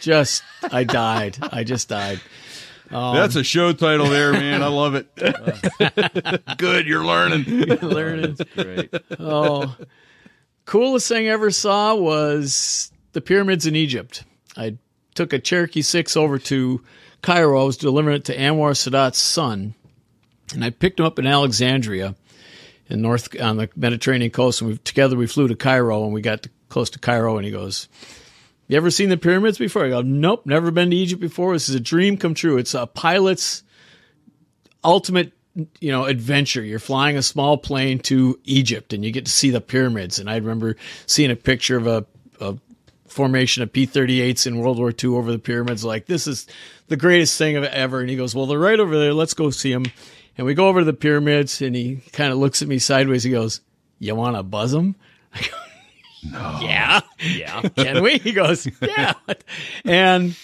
just, I died. I just died. Um, That's a show title there, man. I love it. Good, you're learning. learning. Great. Oh, coolest thing I ever saw was the pyramids in Egypt. I took a Cherokee 6 over to Cairo. I was delivering it to Anwar Sadat's son, and I picked him up in Alexandria in North on the Mediterranean coast. And we together we flew to Cairo, and we got to, close to Cairo, and he goes. You ever seen the pyramids before? I go, nope, never been to Egypt before. This is a dream come true. It's a pilot's ultimate you know adventure. You're flying a small plane to egypt and you get to see the pyramids. And i remember seeing a picture of a, a formation of p-38s in world war ii over the pyramids like this is the greatest thing of ever. And he goes well they're right over there. Let's go see them and we go over to the pyramids and he kind of looks at me sideways. He goes you want to buzz them Go, yeah Yeah. can we? He goes, yeah. And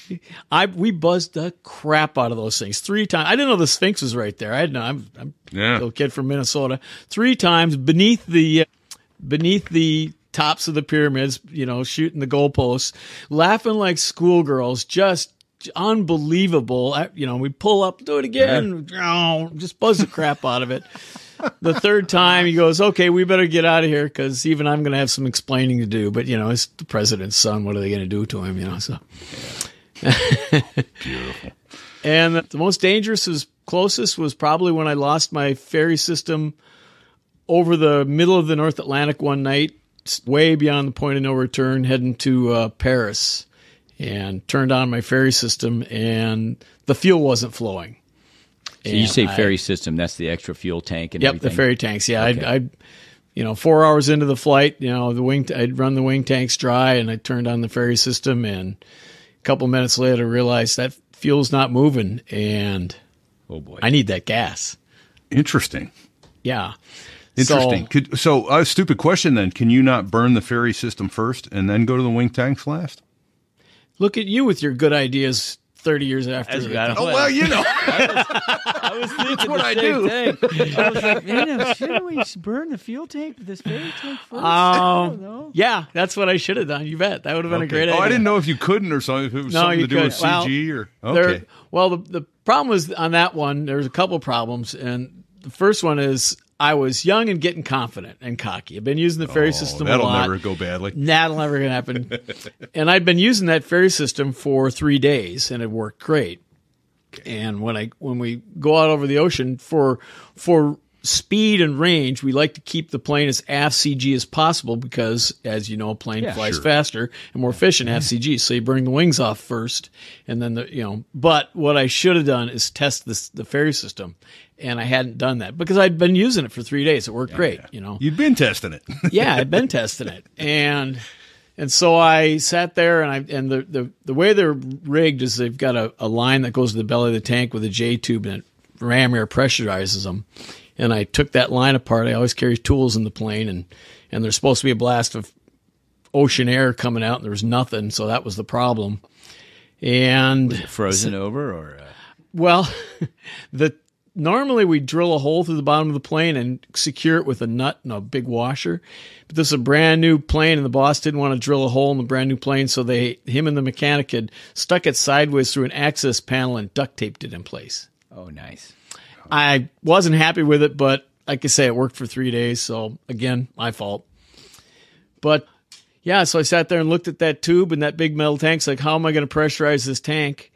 I we buzzed the crap out of those things three times. I didn't know the Sphinx was right there. I didn't know. I'm, I'm Yeah. a little kid from Minnesota. Three times beneath the beneath the tops of the pyramids, you know, shooting the goalposts, laughing like schoolgirls, just unbelievable. I- You know, we pull up, do it again, just buzz the crap out of it. The third time he goes, okay, we better get out of here because even I'm going to have some explaining to do. But you know, it's the president's son. What are they going to do to him? You know, so beautiful. And the most dangerous is closest was probably when I lost my ferry system over the middle of the North Atlantic one night, way beyond the point of no return, heading to uh, Paris, and turned on my ferry system, and the fuel wasn't flowing. So you say ferry system, that's the extra fuel tank and Yep, everything? the ferry tanks. Yeah, Okay. I'd, I'd, you know, four hours into the flight, you know, the wing, I'd run the wing tanks dry, and I turned on the ferry system, and a couple minutes later, realized that fuel's not moving, and Oh, boy. I need that gas. Interesting. Yeah, Interesting. So, Could so a stupid question then? Can you not burn the ferry system first and then go to the wing tanks last? look at you with your good ideas. Thirty years after, That's Oh well, you know. I was thinking what the I same do. thing. I was like, man, shouldn't we burn the fuel tank, this ferry tank first? Um, yeah, that's what I should have done. You bet that would have been a great oh, idea. I didn't know if you couldn't or something. If it was No, something you to do with could. Well, CG or There- okay. well, the the problem was on that one. There's a couple problems, and the first one is I was young and getting confident and cocky. I've been using the ferry Oh, system a that'll never go badly. That'll never gonna happen. and I'd been using that ferry system for three days, and it worked great. And when I when we go out over the ocean for for speed and range, we like to keep the plane as aft CG as possible because, as you know, a plane Yeah, flies sure. faster and more efficient aft CG. So you bring the wings off first, and then the you know. But what I should have done is test this the ferry system, and I hadn't done that because I'd been using it for three days. It worked great, you know You'd been testing it. yeah, I'd been testing it, and and so I sat there, and I and the the, the way they're rigged is they've got a, a line that goes to the belly of the tank with a J tube, and it ram air pressurizes them. And I took that line apart. I always carry tools in the plane, and and there's supposed to be a blast of ocean air coming out, and there was nothing, so that was the problem. And Frozen over or uh, well, the normally we drill a hole through the bottom of the plane and secure it with a nut and a big washer. But this is a brand new plane, and the boss didn't want to drill a hole in the brand new plane, so they him and the mechanic had stuck it sideways through an access panel and duct taped it in place. oh, nice. I wasn't happy with it, but like I say, it worked for three days. So again, my fault. But yeah, so I sat there and looked at that tube and that big metal tank. Like, how am I going to pressurize this tank?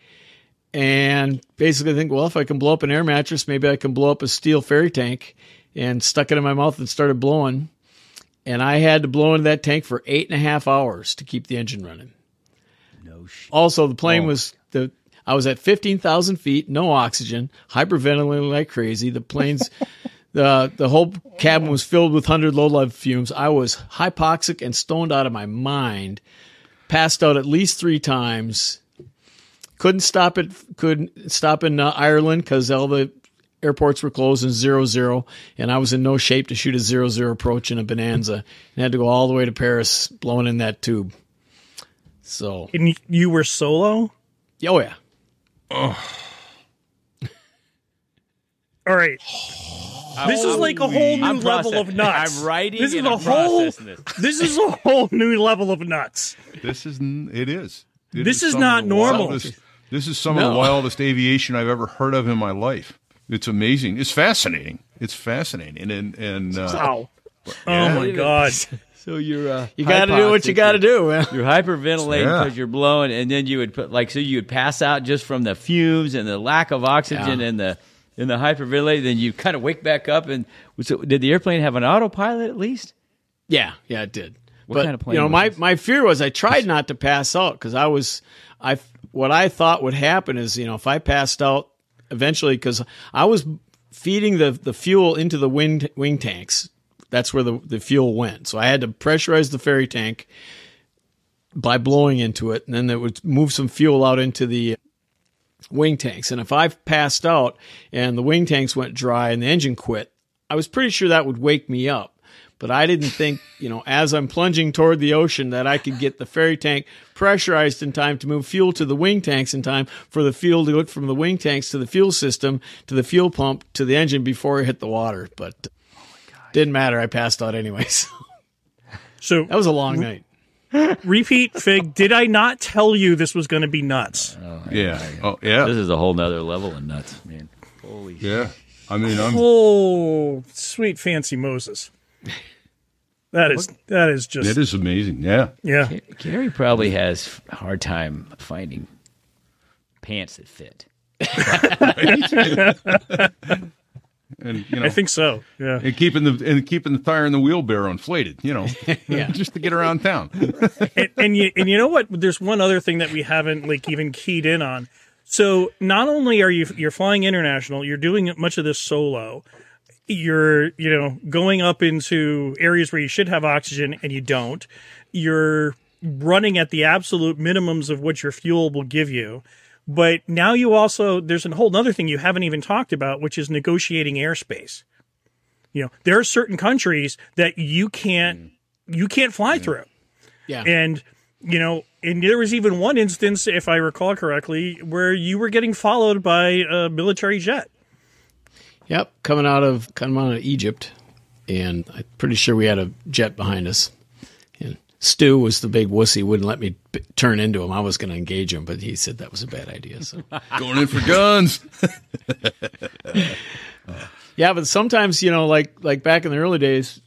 And basically think, well, if I can blow up an air mattress, maybe I can blow up a steel ferry tank and stuck it in my mouth and started blowing. And I had to blow into that tank for eight and a half hours to keep the engine running. No shit. Also, the plane was the I was at fifteen thousand feet, no oxygen, hyperventilating like crazy. The plane's the the whole cabin was filled with hundred low lead fumes. I was hypoxic and stoned out of my mind. Passed out at least three times. Couldn't stop it. Couldn't stop in uh, Ireland because all the airports were closed in zero zero, and I was in no shape to shoot a zero zero approach in a Bonanza, and had to go all the way to Paris, blowing in that tube. So, And you were solo? oh yeah. All right. This is like a whole new I'm level process- of nuts. I'm writing This is and a I'm whole. this. This is a whole new level of nuts. This is n- it is. It This is some not normal. wildest- this is some of the wildest aviation I've ever heard of in my life. It's amazing. It's fascinating. It's fascinating. And and uh, Wow. Oh my god. So you're uh, You got to do what you got to do. Man. You're hyperventilating Yeah. because you're blowing, and then you would put like so you would pass out just from the fumes and the lack of oxygen Yeah. and the in the hyperventilate. Then you kind of wake back up. And so did the airplane have an autopilot at least? Yeah, yeah, it did. What but kind of plane you know, was my this? my fear was I tried not to pass out because I was I what I thought would happen is you know if I passed out eventually because I was feeding the the fuel into the wing wing tanks. That's where the the fuel went. So I had to pressurize the ferry tank by blowing into it, and then it would move some fuel out into the wing tanks. And if I passed out and the wing tanks went dry and the engine quit, I was pretty sure that would wake me up. But I didn't think, you know, as I'm plunging toward the ocean, that I could get the ferry tank pressurized in time to move fuel to the wing tanks in time for the fuel to go from the wing tanks to the fuel system to the fuel pump to the engine before it hit the water. But didn't matter. I passed out anyways. So that was a long night. repeat, Fig. Did I not tell you this was going to be nuts? Oh, yeah. Oh yeah. This is a whole nother level of nuts, man. Holy Yeah. I mean, I'm Oh, sweet fancy Moses. That is that is just that is amazing. Yeah. yeah. Gary probably has a hard time finding pants that fit. And you know, I think so. Yeah. and keeping the and keeping the tire and the wheelbarrow inflated, you know, Yeah. just to get around town. and, and you and you know what? There's one other thing that we haven't like even keyed in on. So not only are you you're flying international, you're doing much of this solo. You're you know going up into areas where you should have oxygen and you don't. You're running at the absolute minimums of what your fuel will give you. But now you also there's a whole other thing you haven't even talked about, which is negotiating airspace. You know, there are certain countries that you can't mm. you can't fly mm. through. Yeah. And you know, and there was even one instance, if I recall correctly, where you were getting followed by a military jet. Yep, coming out of coming out of Egypt, and I'm pretty sure we had a jet behind us. Stu was the big wussy, wouldn't let me turn into him. I was going to engage him, but he said that was a bad idea. So Going in for guns. Uh. yeah, but sometimes you know, like like back in the early days,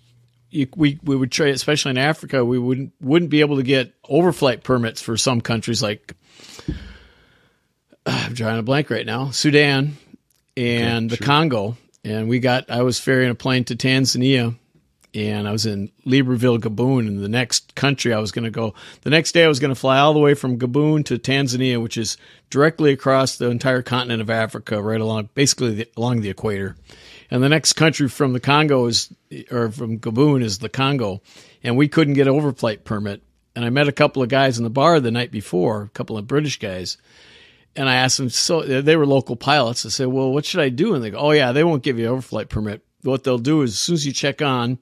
you, we we would trade, especially in Africa, we wouldn't wouldn't be able to get overflight permits for some countries like. Uh, I'm drawing a blank right now. Sudan and the Congo, and we got. I was ferrying a plane to Tanzania, and I was in Libreville, Gabon, and the next country I was going to go. The next day I was going to fly all the way from Gabon to Tanzania, which is directly across the entire continent of Africa, right along, basically the, along the equator. And the next country from the Congo is, or from Gabon is the Congo, and we couldn't get an overflight permit. And I met a couple of guys in the bar the night before, a couple of British guys, and I asked them, so they were local pilots. I said, well, what should I do? And they go, oh, yeah, they won't give you an overflight permit. What they'll do is as soon as you check on,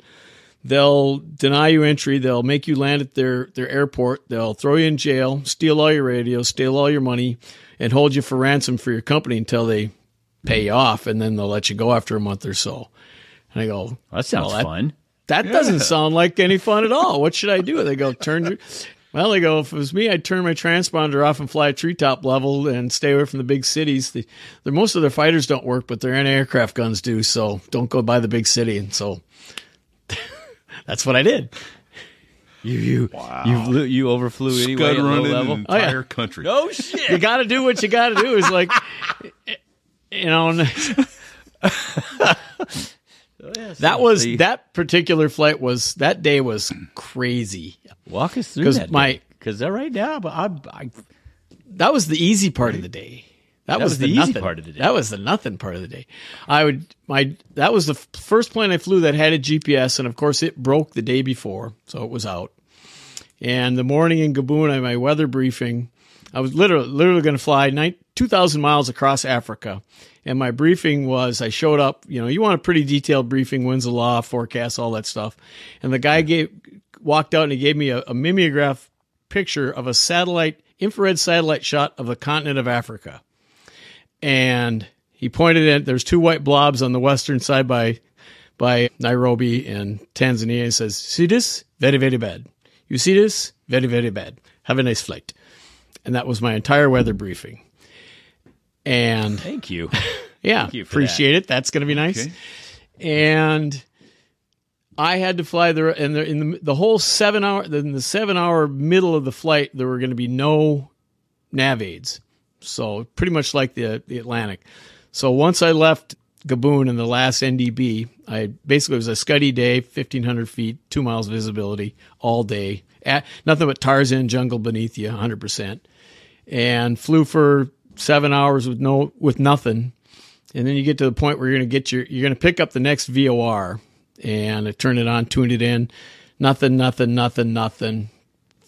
they'll deny you entry. They'll make you land at their, their airport. They'll throw you in jail, steal all your radios, steal all your money, and hold you for ransom for your company until they pay you off. And then they'll let you go after a month or so. And I go, That sounds Well, that- fun. that doesn't sound like any fun at all. What should I do? They go, turn your. Well, they go, if it was me, I'd turn my transponder off and fly treetop level and stay away from the big cities. The, the most of their fighters don't work, but their anti-aircraft guns do. So don't go by the big city. And so that's what I did. You you you, flew, you overflew anyway Scud at low running level. an Oh, yeah. entire country. Oh shit! You got to do what you got to do. Is like, you know, Oh, and that was See, that particular flight was that day was crazy. walk us through 'cause that my- because right now, but I, I that was the easy part of the day. That, was, was the, the easy nothing part of the day. That was the nothing part of the day. I would my that was the first plane I flew that had a GPS, and of course it broke the day before, so it was out. And the morning in Gabon, I my weather briefing. I was literally literally going to fly nine, 2,000 miles across Africa, and my briefing was I showed up. You know, you want a pretty detailed briefing, winds aloft, forecast, all that stuff. And the guy gave walked out and he gave me a, a mimeograph picture of a satellite infrared satellite shot of the continent of Africa and he pointed at there's two white blobs on the western side by by Nairobi and Tanzania. He says, "See this? Very very bad. You see this? Very very bad. Have a nice flight." And that was my entire weather briefing. And Thank you. yeah, you for appreciate it. That's going to be nice. Okay. And I had to fly there, and the, in the, the whole seven hour, in the seven hour middle of the flight, there were going to be no nav aids. So pretty much like the the Atlantic. So once I left Gabon in the last NDB, I basically it was a Scuddy day, fifteen hundred feet, two miles visibility all day, at, nothing but Tarzan jungle beneath you, hundred percent, and flew for seven hours with no with nothing and then you get to the point where you're going to get your you're going to pick up the next VOR and I turn it on, tune it in, nothing, nothing, nothing, nothing.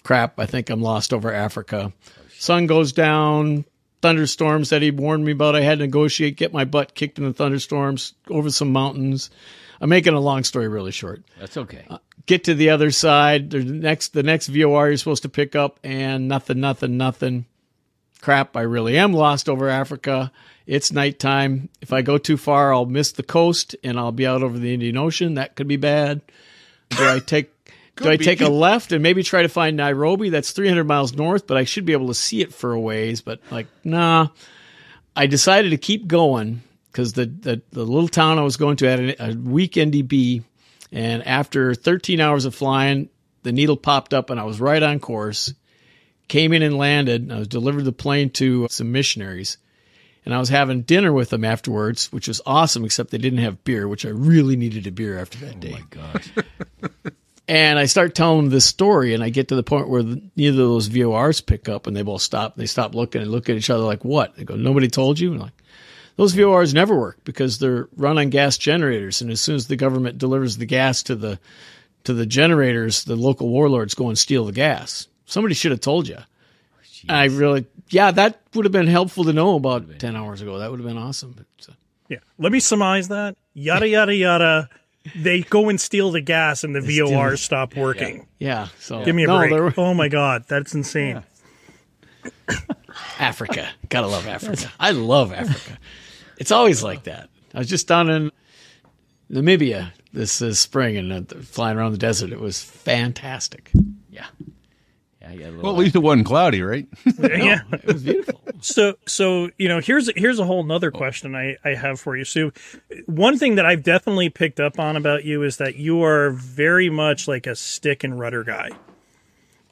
Crap, I think I'm lost over Africa. Sun goes down, thunderstorms that he warned me about. I had to negotiate, get my butt kicked in the thunderstorms over some mountains. I'm making a long story really short That's okay. Uh, get to the other side. The next the next VOR you're supposed to pick up, and nothing, nothing, nothing. Crap! I really am lost over Africa. It's nighttime. If I go too far, I'll miss the coast, and I'll be out over the Indian Ocean. That could be bad. Do I take? do I take a left and maybe try to find Nairobi? That's 300 miles north, but I should be able to see it for a ways. But like, nah. I decided to keep going because the, the the little town I was going to had a, a weak NDB, and after 13 hours of flying, the needle popped up and I was right on course. Came in and landed. And I was delivered the plane to some missionaries, and I was having dinner with them afterwards, which was awesome. Except they didn't have beer, which I really needed a beer after that oh, day. Oh my Gosh. And I start telling them this story, and I get to the point where the, neither of those VORs pick up, and they both stop. And they stop looking and look at each other like, "What?" They go, "Nobody told you." And I'm like, those VORs never work because they're run on gas generators, and as soon as the government delivers the gas to the to the generators, the local warlords go and steal the gas. Somebody should have told you. I really, yeah, that would have been helpful to know about ten hours ago. That would have been awesome. But, uh, Yeah. Let me surmise that. Yada yada yada. They go and steal the gas, and the VORs stop working. yeah, so Give me a no, break. they're- Oh my god, that's insane. Africa. Gotta love Africa. I love Africa. It's always like that. I was just down in Namibia this uh, spring and uh, flying around the desert. It was fantastic. Yeah. Well, at least it wasn't cloudy, right? yeah. It was beautiful. So, so you know, here's here's a whole nother question I I have for you. So, one thing that I've definitely picked up on about you is that you are very much like a stick and rudder guy,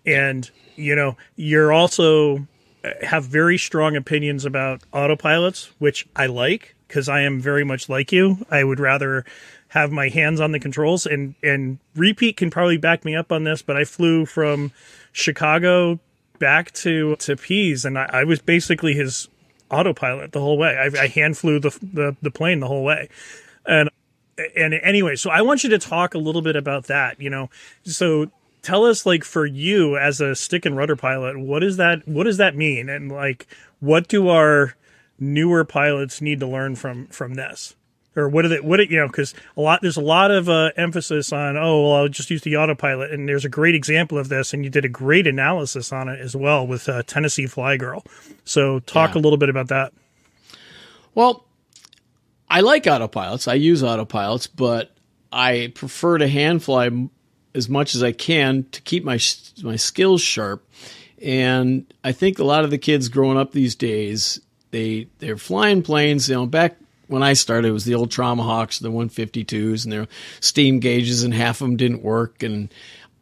and you know, you're also uh, have very strong opinions about autopilots, which I like because I am very much like you. I would rather have my hands on the controls and and repeat can probably back me up on this, but I flew from Chicago back to to Pease, and I, I was basically his autopilot the whole way. I, I hand flew the, the the plane the whole way, and and anyway, so I want you to talk a little bit about that. You know, so tell us like for you as a stick and rudder pilot, what is that? What does that mean? And like, what do our newer pilots need to learn from from this? Or what are they? What it, you know? Because a lot there's a lot of uh, emphasis on oh well I'll just use the autopilot and there's a great example of this and you did a great analysis on it as well with uh, Tennessee Fly Girl. So talk Yeah. a little bit about that. Well, I like autopilots. I use autopilots, but I prefer to hand fly as much as I can to keep my my skills sharp. And I think a lot of the kids growing up these days, they they're flying planes. You know, back when I started, it was the old Trauma Hawks, the 152s, and their steam gauges, and half of them didn't work. And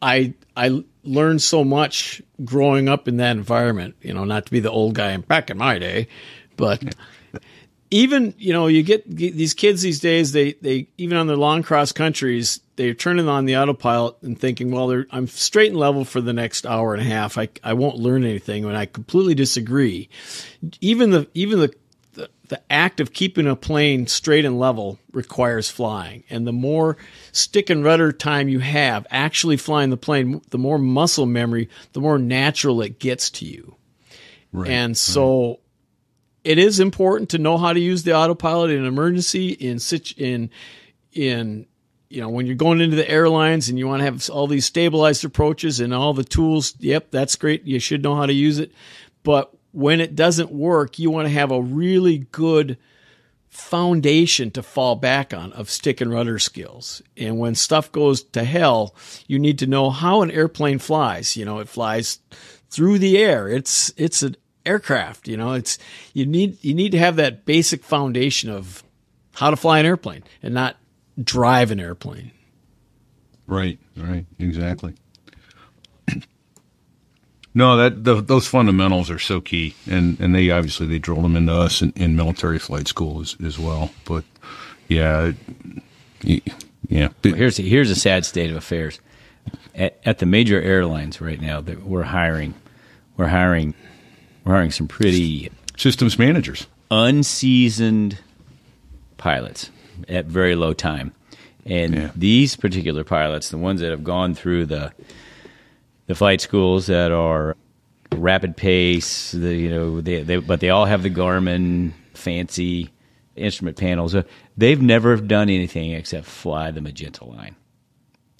I I learned so much growing up in that environment. You know, not to be the old guy in back in my day, but even you know you get these kids these days they they even on their long cross countries they're turning on the autopilot and thinking well they're, i'm straight and level for the next hour and a half i, I won't learn anything and i completely disagree even the even the, the act of keeping a plane straight and level requires flying. And the more stick and rudder time you have actually flying the plane the more muscle memory the more natural it gets to you. Right. and so it is important to know how to use the autopilot in an emergency in situ- in in you know when you're going into the airlines and you want to have all these stabilized approaches and all the tools yep that's great you should know how to use it. But when it doesn't work you want to have a really good foundation to fall back on of stick and rudder skills. And when stuff goes to hell, you need to know how an airplane flies. You know, it flies through the air. It's it's an aircraft, you know. It's you need you need to have that basic foundation of how to fly an airplane and not drive an airplane. Right, right, exactly. No, that the, those fundamentals are so key, and, and they obviously they drilled them into us in, in military flight school as, as well. But yeah, yeah, Well, here's here's a sad state of affairs at, at the major airlines right now. That we're hiring, we're hiring, we're hiring some pretty systems managers. unseasoned pilots at very low time. And Yeah. these particular pilots, the ones that have gone through the the flight schools that are rapid pace, the you know, they, they but they all have the Garmin fancy instrument panels. They've never done anything except fly the magenta line.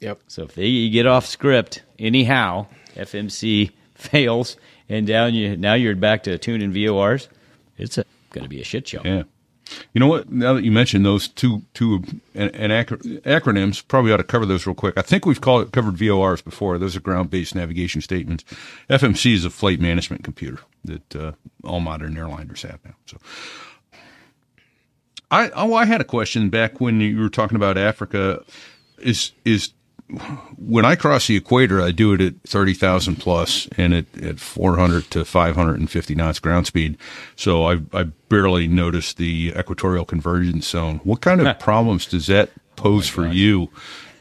Yep. So if they you get off script anyhow, FMC fails, and down you now you're back to tune and VORs. It's going to be a shit show. Yeah. You know what? Now that you mentioned those two two and, acro- acronyms, probably ought to cover those real quick. I think we've called covered VORs before. Those are ground based navigation statements. FMC is a flight management computer that uh, all modern airliners have now. So, I oh I had a question back when you were talking about Africa. Is is when I cross the equator, I do it at 30,000 plus and at, at 400 to 550 knots ground speed. So I, I barely notice the equatorial convergence zone. What kind of problems does that pose for you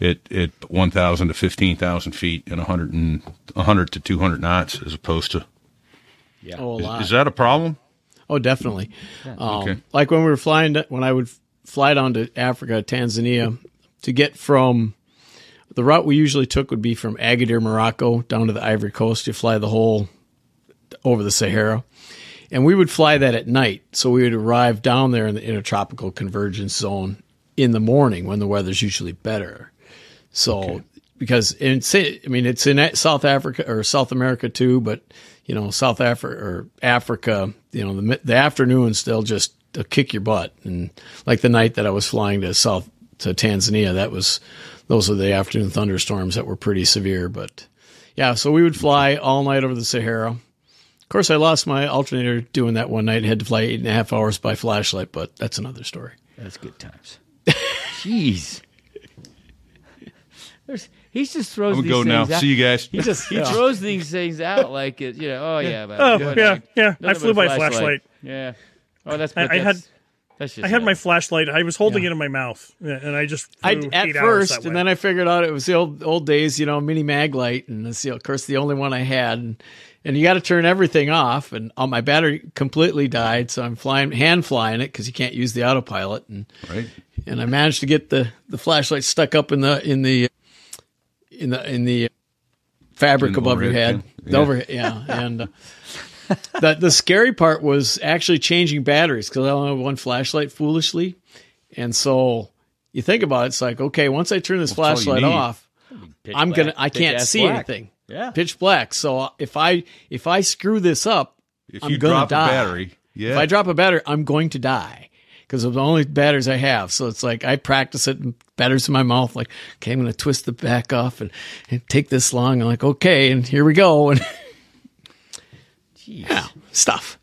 at, at 1,000 to 15,000 feet and 100, and 100 to 200 knots as opposed to? Oh, a lot. Is that a problem? Oh, definitely. Um, Okay. Like when we were flying, to, when I would fly down to Africa, Tanzania, to get from the route we usually took would be from Agadir, Morocco, down to the Ivory Coast. You fly the whole over the Sahara, and we would fly that at night. So we would arrive down there in the intertropical convergence zone in the morning when the weather's usually better. So because in I mean it's in South Africa or South America too, but you know South Africa or Africa, you know the the afternoons they'll just they'll kick your butt. And like the night that I was flying to South to Tanzania, that was those were the afternoon thunderstorms that were pretty severe. But yeah, so we would fly all night over the Sahara. Of course, I lost my alternator doing that one night. Had to fly eight and a half hours by flashlight, but that's another story. That's good times. Jeez. There's, he just throws I'm these going to go now. out. See you guys. He just he throws these things out like it, you know. Oh yeah, but Oh, yeah, I- yeah. I flew by flashlight. Yeah. Oh, that's. I- But I had- That's just I had my flashlight. I was holding it in my mouth, and I just I at eight hours that first, and way. then I figured out it was the old old days, you know, mini mag light, and it's of course the only one I had. And, and you got to turn everything off, and all my battery completely died, so I'm flying hand flying it because you can't use the autopilot, and Right. and I managed to get the the flashlight stuck up in the in the in the in the fabric In the above your head. bin. The Yeah. overhead, yeah, and. Uh, the the scary part was actually changing batteries because I only have one flashlight foolishly, and so you think about it, it's like okay, once I turn this Well, that's all you flashlight off, Pitch I'm black, gonna I can't see black. anything. Yeah. pitch black. So if I if I screw this up, If I'm you gonna drop die. a battery, yeah. if I drop a battery, I'm going to die because of the only batteries I have. So it's like I practice it, and batteries in my mouth. Like, okay, I'm going to twist the back off and, and take this long. I'm like, okay, and here we go, and Jeez. yeah, stuff.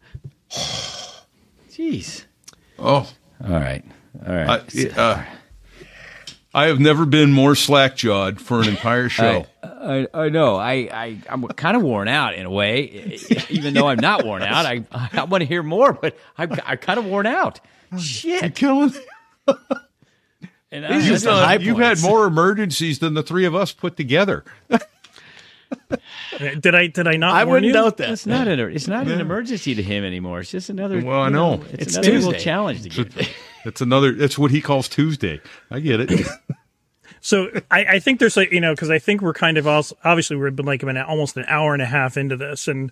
Jeez. oh, All right. All right. I, right. uh, I have never been more slack jawed for an entire show. I, I know. I, I I'm kind of worn out in a way, even though I'm not worn out. I I want to hear more, but I'm I'm kind of worn out. Shit. Killing. And These I, are the You've had more emergencies than the three of us put together. Did I did I not? I warn wouldn't you? doubt that. it's not an it's not an emergency to him anymore. It's just another. Well, I you know. It's, It's another little Tuesday. challenge to get. That's another. That's what he calls Tuesday. I get it. So I, I think there's a you know because I think we're kind of also obviously we've been like an, almost an hour and a half into this, and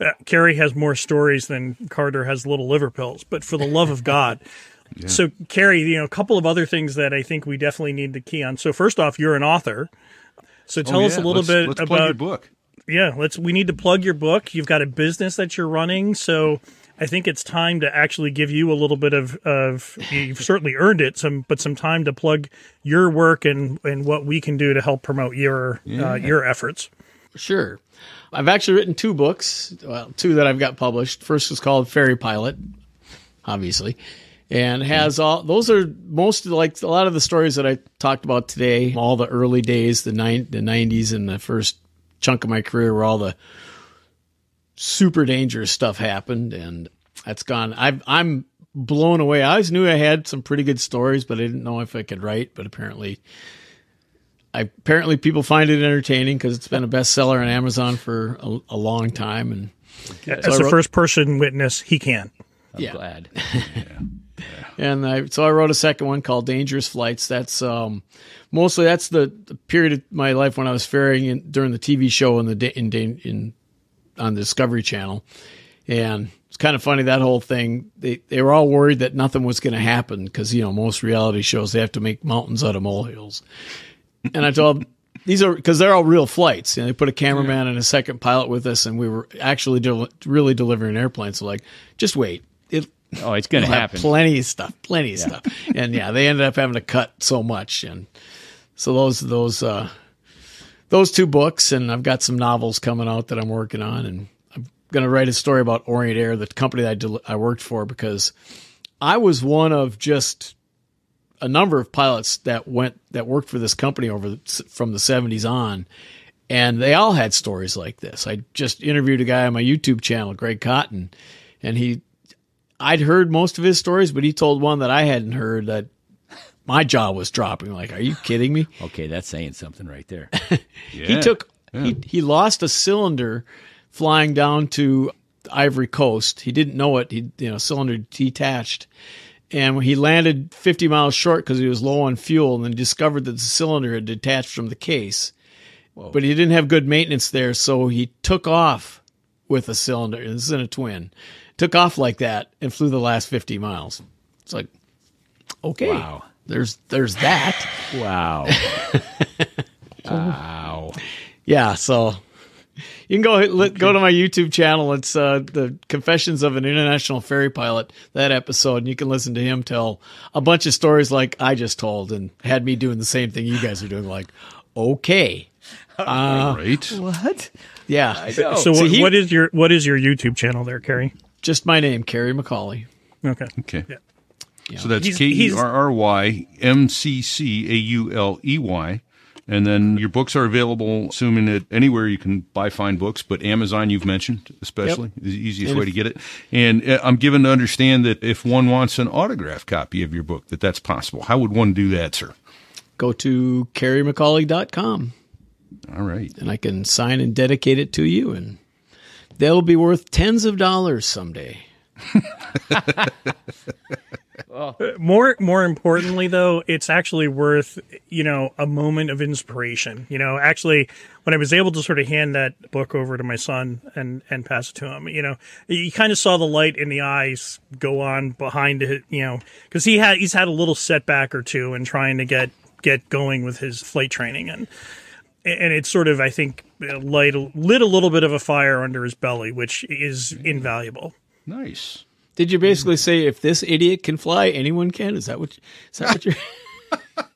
uh, Kerry has more stories than Carter has little liver pills. But for the love of God, so Kerry, you know, a couple of other things that I think we definitely need to key on. So first off, you're an author. So tell Oh, us a little Let's- bit let's plug your about book. yeah. Let's we need to plug your book. You've got a business that you're running. So I think it's time to actually give you a little bit of, of you've certainly earned it some, but some time to plug your work and, and what we can do to help promote your uh, your efforts. Sure. I've actually written two books, well, two that I've got published. First was called Ferry Pilot, obviously, and has all those are most of like a lot of the stories that I talked about today, all the early days, the nine the nineties and the first chunk of my career where all the super dangerous stuff happened and that's gone. I've I'm blown away. I always knew I had some pretty good stories, but I didn't know if I could write, but apparently I, apparently people find it entertaining because it's been a bestseller on Amazon for a, a long time and As I a wrote- first person witness, he can. I'm Yeah. glad. And I, so I wrote a second one called Dangerous Flights. That's um, mostly that's the, the period of my life when I was ferrying in, during the TV show in the in, in on the Discovery Channel, and it's kind of funny that whole thing. They they were all worried that nothing was going to happen because you know most reality shows they have to make mountains out of molehills, and I told. them, These are because they're all real flights. And they put a cameraman and a second pilot with us, and we were actually del- really delivering airplanes. So, like, just wait. Oh, it's going to happen. Plenty of stuff, plenty of stuff, and yeah, they ended up having to cut so much, and so those those uh, those two books, and I've got some novels coming out that I'm working on, and I'm going to write a story about Orient Air, the company that I, del- I worked for, because I was one of just a number of pilots that went that worked for this company over the, from the 70s on and they all had stories like this. I just interviewed a guy on my YouTube channel, Greg Cotton, and he I'd heard most of his stories, but he told one that I hadn't heard that my jaw was dropping. Like, are you kidding me? Okay, that's saying something right there. He took he he lost a cylinder flying down to Ivory Coast. He didn't know it. He you know cylinder detached, and when he landed 50 miles short because he was low on fuel, and then discovered that the cylinder had detached from the case. But he didn't have good maintenance there, so he took off with a cylinder. This is in a twin. Took off like that and flew the last 50 miles. It's like, okay, Wow. there's there's that. Wow. wow. Yeah, so you can go let, go to my YouTube channel. It's uh, the Confessions of an International Ferry Pilot. That episode, and you can listen to him tell a bunch of stories like I just told, and had me doing the same thing you guys are doing. Like, okay, right? What? yeah. So, See, what, he- what is your what is your YouTube channel there, Kerry? Just my name, Kerry McCauley. Okay. Okay. Yeah. So that's He's- K E he's- R R Y M C C A U L E Y. And then your books are available, assuming that anywhere you can buy fine books, but Amazon you've mentioned, especially, is the easiest And way to get it. And uh, I'm given to understand that if one wants an autograph copy of your book, that that's possible. How would one do that, sir? Go to kerrymccauley.com All right. and I can sign and dedicate it to you, and they'll be worth tens of dollars someday. Uh, more more importantly though, it's actually worth, you know, a moment of inspiration. You know, actually when I was able to sort of hand that book over to my son and and pass it to him, you know, you kind of saw the light in the eyes go on behind it, you know, cuz he had he's had a little setback or two in trying to get get going with his flight training and and it's sort of I think light lit a little bit of a fire under his belly, which is invaluable. Nice. Did you basically say if this idiot can fly, anyone can? Is that what? Is that what you're?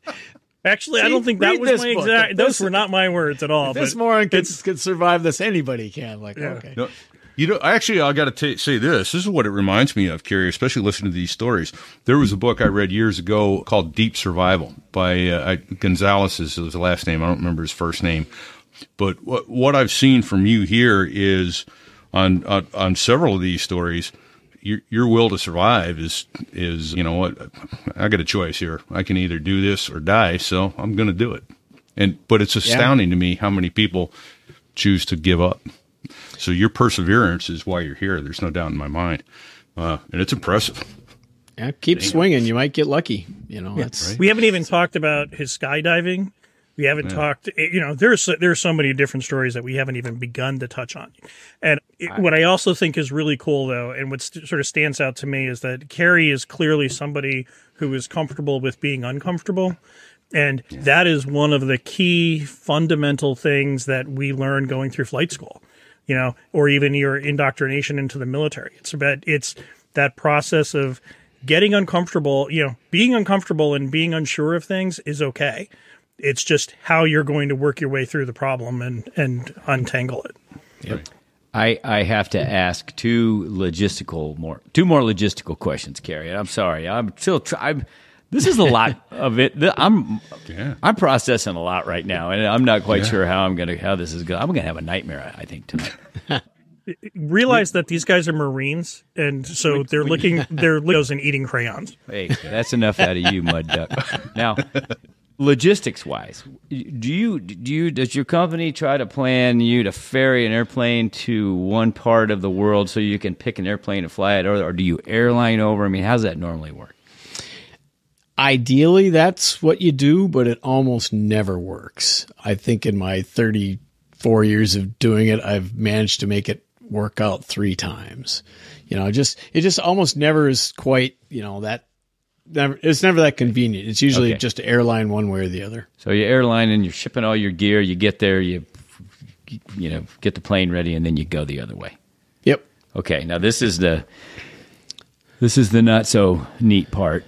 Actually, I don't think that was my book. exact. If Those this- were not my words at all. this but moron can, it's- can survive this. Anybody can. Like, okay. No, you know, actually, I got to say this. This is what it reminds me of, Kerry, especially listening to these stories. There was a book I read years ago called Deep Survival by uh, I- Gonzales is his last name. I don't remember his first name. But what, what I've seen from you here is on, on, on several of these stories, your, your will to survive is, is, you know what, I got a choice here. I can either do this or die. So I'm going to do it. And, but it's astounding to me how many people choose to give up. So your perseverance is why you're here. There's no doubt in my mind, uh, and it's impressive. Yeah, keep swinging. You might get lucky. You know, that's we haven't even talked about his skydiving. We haven't talked. Eh, you know, there's there's so many different stories that we haven't even begun to touch on. And it, what I also think is really cool, though, and what st- sort of stands out to me is that Kerry is clearly somebody who is comfortable with being uncomfortable. And that is one of the key fundamental things that we learn going through flight school. you know, or even your indoctrination into the military. It's about it's that process of getting uncomfortable, you know, being uncomfortable and being unsure of things is okay. It's just how you're going to work your way through the problem and and untangle it. I, I have to ask two logistical more two more logistical questions, Kerry. I'm sorry. I'm still try, I'm this is a lot of it. I'm Yeah. I'm processing a lot right now, and I'm not quite sure how I'm gonna how this is going. I'm gonna have a nightmare. I think tonight. Realize that these guys are Marines, and so they're looking they're Leos and eating crayons. Hey, that's enough out of you, mud duck. Now, logistics wise, do you do you does your company try to plan you to ferry an airplane to one part of the world so you can pick an airplane and fly it, or, or do you airline over? I mean, how's that normally work? Ideally, that's what you do, but it almost never works. I think in my 34 years of doing it, I've managed to make it work out three times. You know, just it just almost never is quite you know that. Never, it's never that convenient. It's usually Okay. just airline one way or the other. So you airline and you're shipping all your gear. You get there, you you know get the plane ready, and then you go the other way. Yep. Okay, now this is the this is the not so neat part,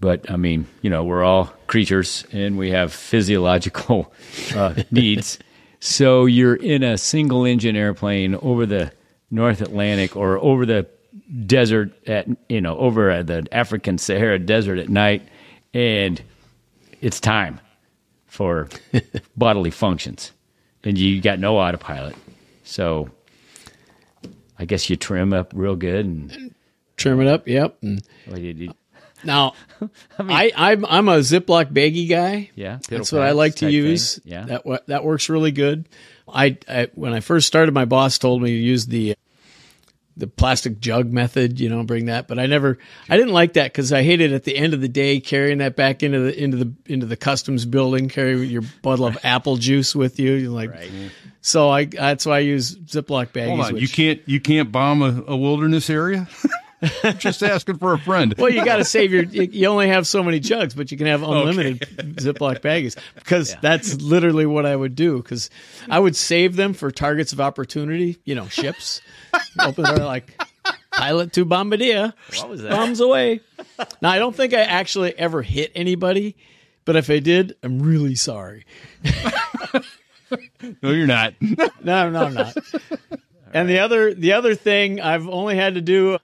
but I mean, you know, we're all creatures and we have physiological uh, needs. So you're in a single engine airplane over the North Atlantic or over the desert at you know over the African Sahara Desert at night, and it's time for bodily functions, and you got no autopilot, so. I guess you trim up real good and Trim it up. Yep. And well, you- you- now, I, I'm I'm a Ziploc baggie guy. yeah. That's what I like to type thing. use. Yeah. that that works really good. I, I when I first started, my boss told me to use the the plastic jug method. You know, bring that, but I never. I didn't like that because I hated at the end of the day carrying that back into the into the into the customs building, carry your bottle of apple juice with you. You're like, so I that's why I use Ziploc baggies. Hold on, you can't you can't bomb a, a wilderness area. Just asking for a friend. Well, you got to save your. You you only have so many jugs, but you can have unlimited Ziploc baggies because that's literally what I would do. Because I would save them for targets of opportunity. You know, ships. Open the door like pilot to Bombardier. What was that? Bombs away. Now I don't think I actually ever hit anybody, but if I did, I'm really sorry. No, you're not. No, no, I'm not. And the other, the other thing I've only had to do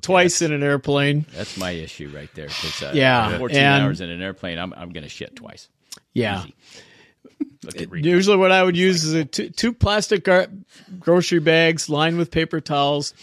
twice in an airplane. That's my issue right there. uh, Yeah, 14 and- hours in an airplane, I'm, I'm going to shit twice. Yeah. Look at Reed. Usually, what I would use is a two, two plastic gar- grocery bags lined with paper towels.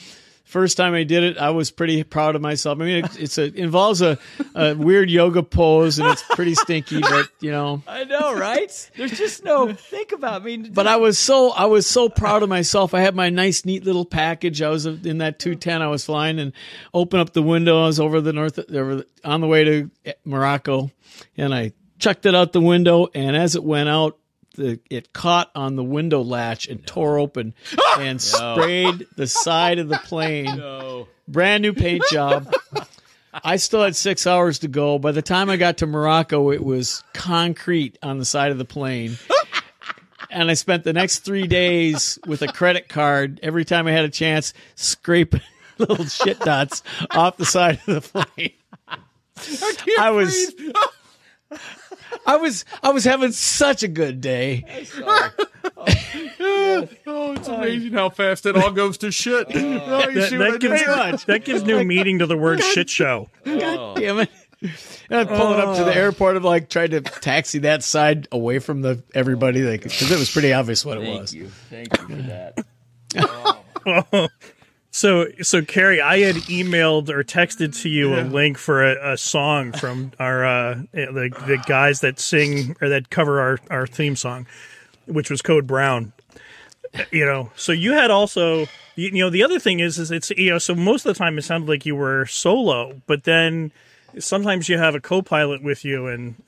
First time I did it, I was pretty proud of myself. I mean, it, it's a involves a, a weird yoga pose, and it's pretty stinky, but you know. I know, right? There's just no think about me. But I was so I was so proud of myself. I had my nice, neat little package. I was in that two ten. I was flying and open up the window. I was over the north, over the, on the way to Morocco, and I chucked it out the window. And as it went out, the, it caught on the window latch and tore open ah! and sprayed the side of the plane. Brand new paint job. I still had six hours to go. By the time I got to Morocco, it was concrete on the side of the plane. And I spent the next three days with a credit card every time I had a chance, scraping little shit dots off the side of the plane. I was I was I was having such a good day. Oh, it's amazing how fast it all goes to shit. Oh, oh, you That, see what I that gives, there? that gives new meaning to the word shit show. God Damn it. And I'd pull it up to the oh. airport. I'm like trying to taxi that side away from the everybody, like because it was pretty obvious what it Thank was. you. Thank you for that. Oh. So, so Kerry, I had emailed or texted to you a link for a, a song from our uh, the the guys that sing or that cover our our theme song, which was Code Brown. You know, so you had also, you, you know, the other thing is, is it's you know, so most of the time it sounded like you were solo, but then sometimes you have a co-pilot with you, and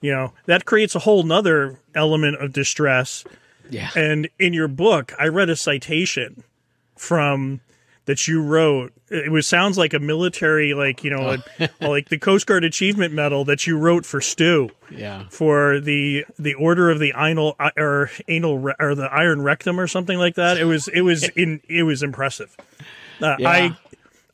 you know that creates a whole nother element of distress. Yeah. And in your book, I read a citation from that you wrote. It was sounds like a military, like you know, like, like the Coast Guard Achievement Medal that you wrote for Stu Yeah. for the the Order of the Anal or Anal or the Iron Rectum or something like that. It was it was in it was impressive. Uh, Yeah. I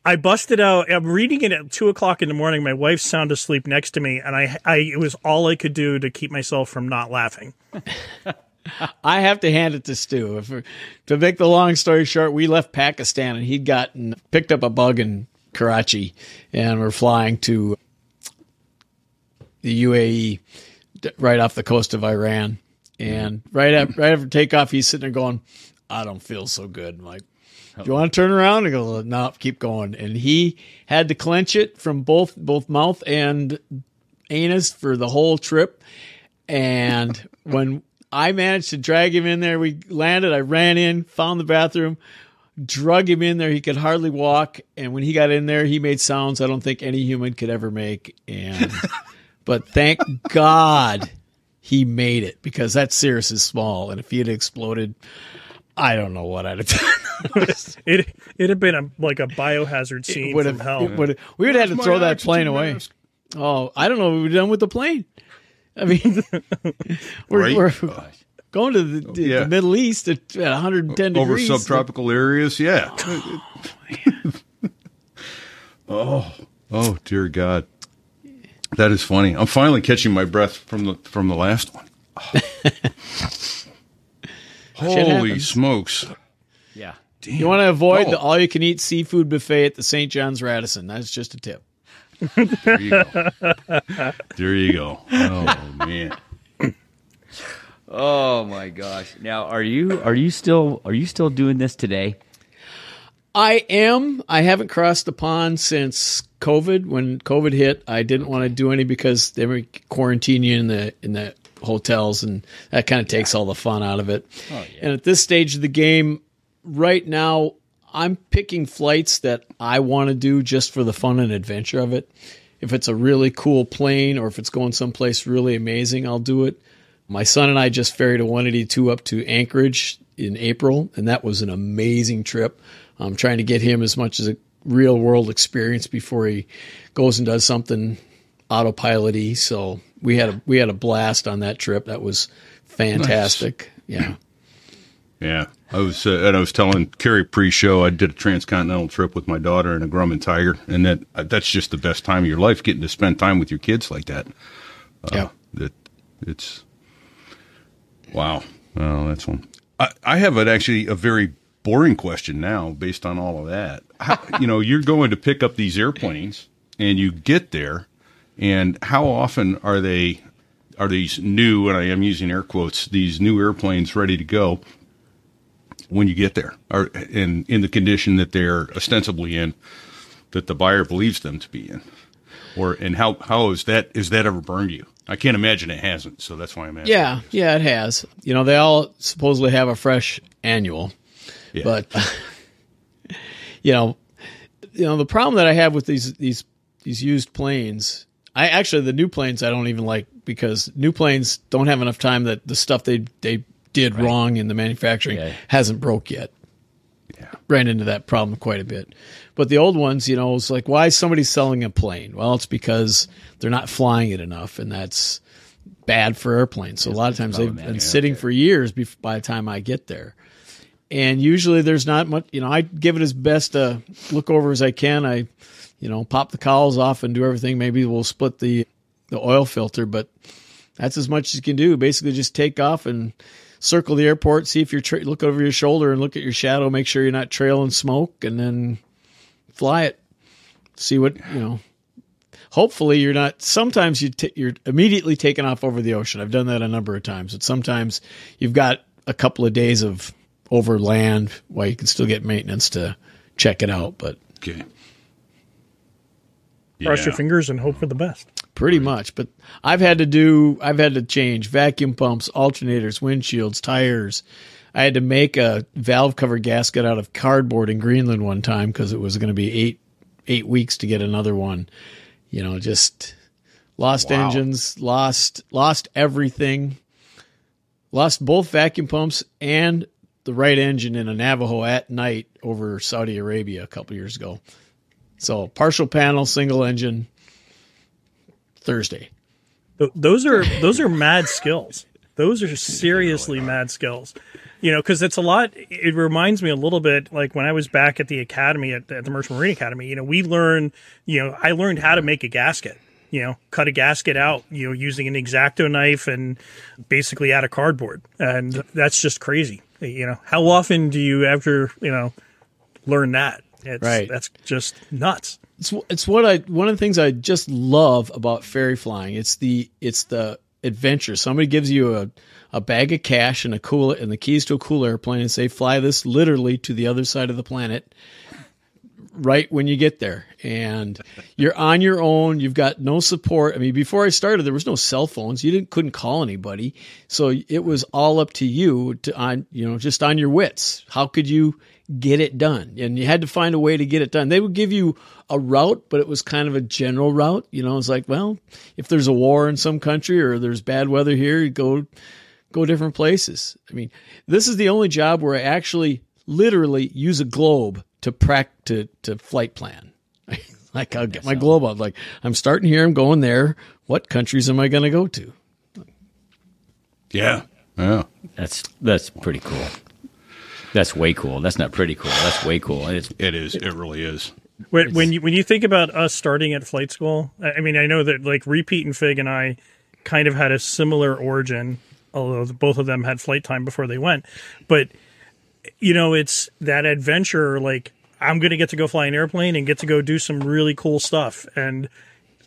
I busted out. I'm reading it at two o'clock in the morning. My wife's sound asleep next to me, and I I it was all I could do to keep myself from not laughing. I have to hand it to Stu. If, to make the long story short, we left Pakistan and he'd gotten picked up a bug in Karachi and we're flying to the UAE right off the coast of Iran. And right after, right after takeoff, he's sitting there going, I don't feel so good. I'm like, do you want to turn around? And go, no, keep going. And he had to clench it from both both mouth and anus for the whole trip. And when I managed to drag him in there, we landed. I ran in, found the bathroom, drug him in there. He could hardly walk. And when he got in there, he made sounds I don't think any human could ever make. And but thank God he made it because that Cirrus is small. And if he had exploded, I don't know what I'd have done. It it had been a like a biohazard scene would from have, hell. it would have- we would have had to throw that plane away. Oh, I don't know what we've done with the plane. I mean, we're, Right? we're going to oh, the, the Yeah. Middle East at, at 110 Over degrees. subtropical areas, yeah. Oh, oh, oh, dear God, that is funny. I'm finally catching my breath from the from the last one. Holy smokes! Yeah. You want to avoid Oh. the all-you-can-eat seafood buffet at the St. John's Radisson. That's just a tip. There you go. there you go. Oh man. Oh my gosh. Now, are you are you still are you still doing this today? I am. I haven't crossed the pond since COVID. When COVID hit, I didn't want to do any because they were quarantining you in the in the hotels, and that kind of takes all the fun out of it. Oh, and at this stage of the game, right now, I'm picking flights that I want to do just for the fun and adventure of it. If it's a really cool plane or if it's going someplace really amazing, I'll do it. My son and I just ferried a 182 up to Anchorage in April, and that was an amazing trip. I'm trying to get him as much as a real world experience before he goes and does something autopilot-y. So we had a we had a blast on that trip. That was fantastic. Yeah. Yeah, I was, uh, and I was telling Kerry pre-show I did a transcontinental trip with my daughter and a Grumman Tiger, and that uh, that's just the best time of your life, getting to spend time with your kids like that. yeah. That it's wow. Well, that's one. I, I have an actually a very boring question now, based on all of that. How, you know, you're going to pick up these airplanes, and you get there, and how often are they? Are these new? And I am using air quotes. These new airplanes ready to go when you get there, or in in the condition that they're ostensibly in, that the buyer believes them to be in, or and how how is that is that ever burned you? I can't imagine it hasn't. So that's why I'm asking. Yeah, yeah, it has. You know, they all supposedly have a fresh annual, Yeah. but you know, you know the problem that I have with these these these used planes. I actually the new planes I don't even like because new planes don't have enough time that the stuff they they did wrong in the manufacturing Yeah. hasn't broke yet. Ran into that problem quite a bit. But the old ones, you know, it's like why is somebody selling a plane? Well, it's because they're not flying it enough, and that's bad for airplanes. So a lot of times they've been sitting for years by the time I get there. And usually there's not much, you know, I give it as best a look over as I can. I, you know, pop the cowls off and do everything. Maybe we'll split the, the oil filter, but that's as much as you can do. Basically just take off and circle the airport, see if you're, tra- look over your shoulder and look at your shadow, make sure you're not trailing smoke and then fly it. See what, you know, hopefully you're not sometimes you t- you're immediately taken off over the ocean i've done that a number of times but sometimes you've got a couple of days of over land while you can still get maintenance to check it out but Okay. Cross Yeah. your fingers and hope for the best. Pretty much but i've had to do i've had to change vacuum pumps alternators windshields tires. I had to make a valve cover gasket out of cardboard in greenland one time because it was going to be eight eight weeks to get another one. You know just lost engines lost lost everything. Lost both vacuum pumps and the right engine in a Navajo at night over Saudi Arabia a couple years ago. So partial panel, single engine, Thursday. Th- those are those are mad skills. Those are seriously mad skills. You know, because it's a lot. It reminds me a little bit like when I was back at the academy at, at the Merchant Marine Academy. You know, we learn. You know, I learned how to make a gasket. You know, cut a gasket out. You know, using an exacto knife and basically out of cardboard, and that's just crazy. You know, how often do you ever you know learn that? It's, Right. That's just nuts. It's it's what I one of the things I just love about ferry flying. It's the it's the adventure. Somebody gives you a, a bag of cash and a cool and the keys to a cool airplane and say fly this literally to the other side of the planet right when you get there. And you're on your own. You've got no support. I mean before i started there was no cell phones. You didn't couldn't call anybody. So it was all up to you to on you know just on your wits. How could you get it done. And you had to find a way to get it done. They would give you a route but it was kind of a general route. You know it's like well if there's a war in some country or there's bad weather here you go go different places. I mean this is the only job where i actually literally use a globe to prac to, to flight plan. Like i'll get my globe uh-huh. out like i'm starting here i'm going there. What countries am i going to go to? Yeah. Yeah. That's that's pretty cool. That's way cool. That's not pretty cool. That's way cool. It's It is. It really is. When, when you when you think about us starting at flight school, I I mean, I know that like Repeat and Fig and I kind of had a similar origin, although both of them had flight time before they went. But you know, it's that adventure. Like I'm going to get to go fly an airplane and get to go do some really cool stuff, and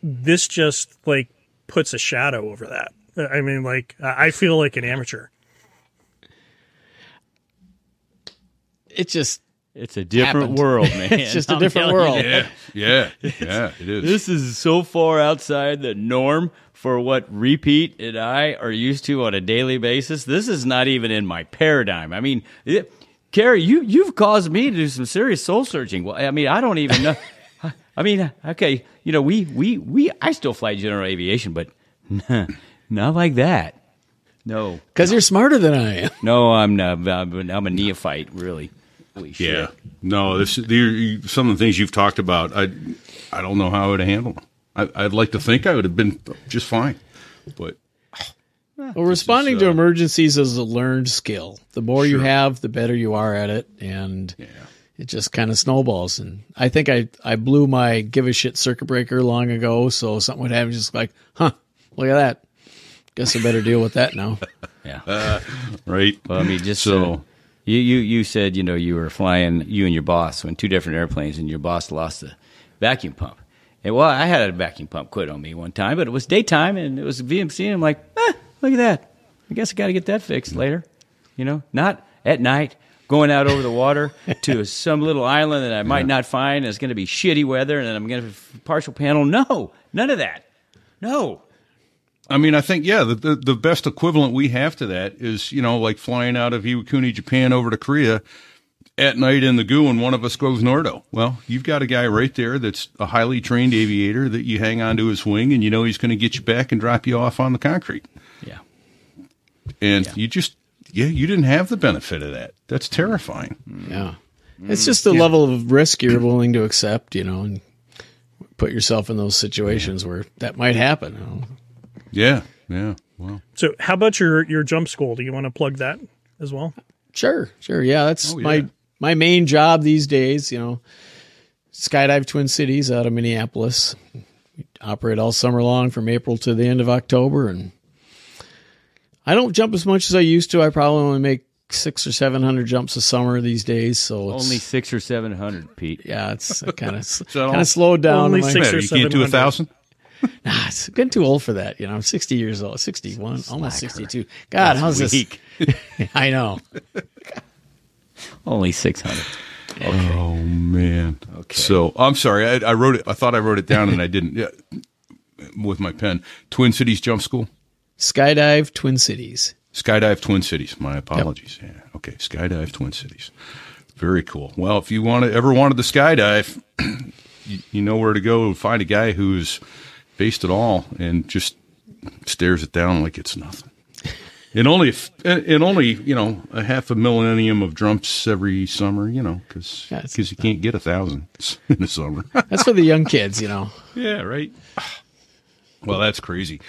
this just like puts a shadow over that. I mean, like I feel like an amateur. It just it's a different Happened. world, man. It's just a I'm different telling you. world. Yeah. Yeah. Yeah. It is. This is so far outside the norm for what Repeat and I are used to on a daily basis. This is not even in my paradigm. I mean, it, Kerry, you you've caused me to do some serious soul searching. Well, I mean, I don't even know. I mean, okay, you know, we we we I still fly general aviation, but not like that. No, because you're smarter than i am no, I'm not. I'm, I'm a neophyte, really. Holy shit. Yeah. No, this the, some of the things you've talked about. I I don't know how I would have handled them. I, I'd like to think I would have been just fine, but Well, responding to emergencies is a learned skill. The more you have, the better you are at it, and it just kind of snowballs. And I think I I blew my give a shit circuit breaker long ago, so something would happen, just like, huh, look at that. Guess I better deal with that now. Yeah. right. Well, I mean, just So- uh, you, you you said you know you were flying you and your boss on two different airplanes, and your boss lost the vacuum pump. And well, I had a vacuum pump quit on me one time, but it was daytime and it was VMC. And I'm like, eh, look at that. I guess I got to get that fixed later. You know, not at night going out over the water to some little island that I might not find. And it's going to be shitty weather, and then I'm going to partial panel. No, none of that. No. I mean, I think yeah, the, the the best equivalent we have to that is you know like flying out of Iwakuni, Japan, over to Korea at night in the goo, and one of us goes Nordo. Well, you've got a guy right there that's a highly trained aviator that you hang onto his wing, and you know he's going to get you back and drop you off on the concrete. Yeah. And you just yeah, you didn't have the benefit of that. That's terrifying. Mm-hmm. Yeah. Mm-hmm. It's just the level of risk you're willing to accept, you know, and put yourself in those situations where that might happen. you know. Yeah, yeah. Well, So, how about your your jump school? Do you want to plug that as well? Sure, sure. Yeah, that's Oh, yeah. my my main job these days. You know, skydive Twin Cities out of Minneapolis. We operate all summer long from April to the end of October, and I don't jump as much as I used to. I probably only make six or seven hundred jumps a summer these days. So it's, Only six or seven hundred, Pete. yeah, it's kind of kind of slowed down. Only in my- six Matter, or you can't do a thousand. Nah, it's getting too old for that. You know, I'm 60 years old, 61, almost 62. God, how's weak. this? I know. Only six hundred. Oh man. Okay. So I'm sorry. I, I wrote it. I thought I wrote it down and I didn't. Yeah, with my pen. Twin Cities Jump School. Skydive Twin Cities. Skydive Twin Cities. My apologies. Yeah. Okay. Skydive Twin Cities. Very cool. Well, if you want to ever wanted to skydive, you, you know where to go and find a guy who's based it all and just stares it down like it's nothing. in only in only you know a half a millennium of jumps every summer, you know, because That's- you can't get a thousand in the summer. That's for the young kids, you know. yeah, right. Well, that's crazy.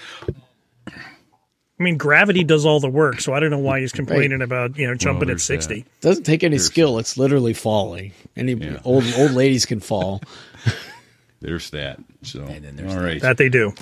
I mean, gravity does all the work, so I don't know why he's complaining about you know jumping at there's that. sixty. doesn't take any skill. It's literally falling. Any old old ladies can fall. There's that. So then there's all right, That they do.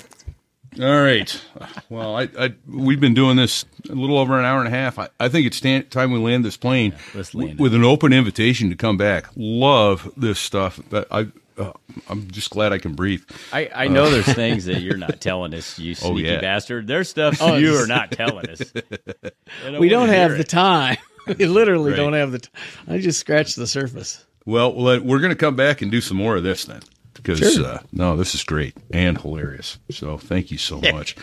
all right. Well, I, I we've been doing this a little over an hour and a half. I, I think it's sta- time we land this plane let's land it. with an open invitation to come back. Love this stuff. But I, uh, I'm just glad I can breathe. I, I know there's things that you're not telling us, you Oh, sneaky yeah. bastard. There's stuff Oh, you are not telling us. I We don't have hear the time. We literally Right. don't have the. T- I just scratched the surface. Well, well, we're going to come back and do some more of this then, because Sure. uh, no, this is great and hilarious. So thank you so much.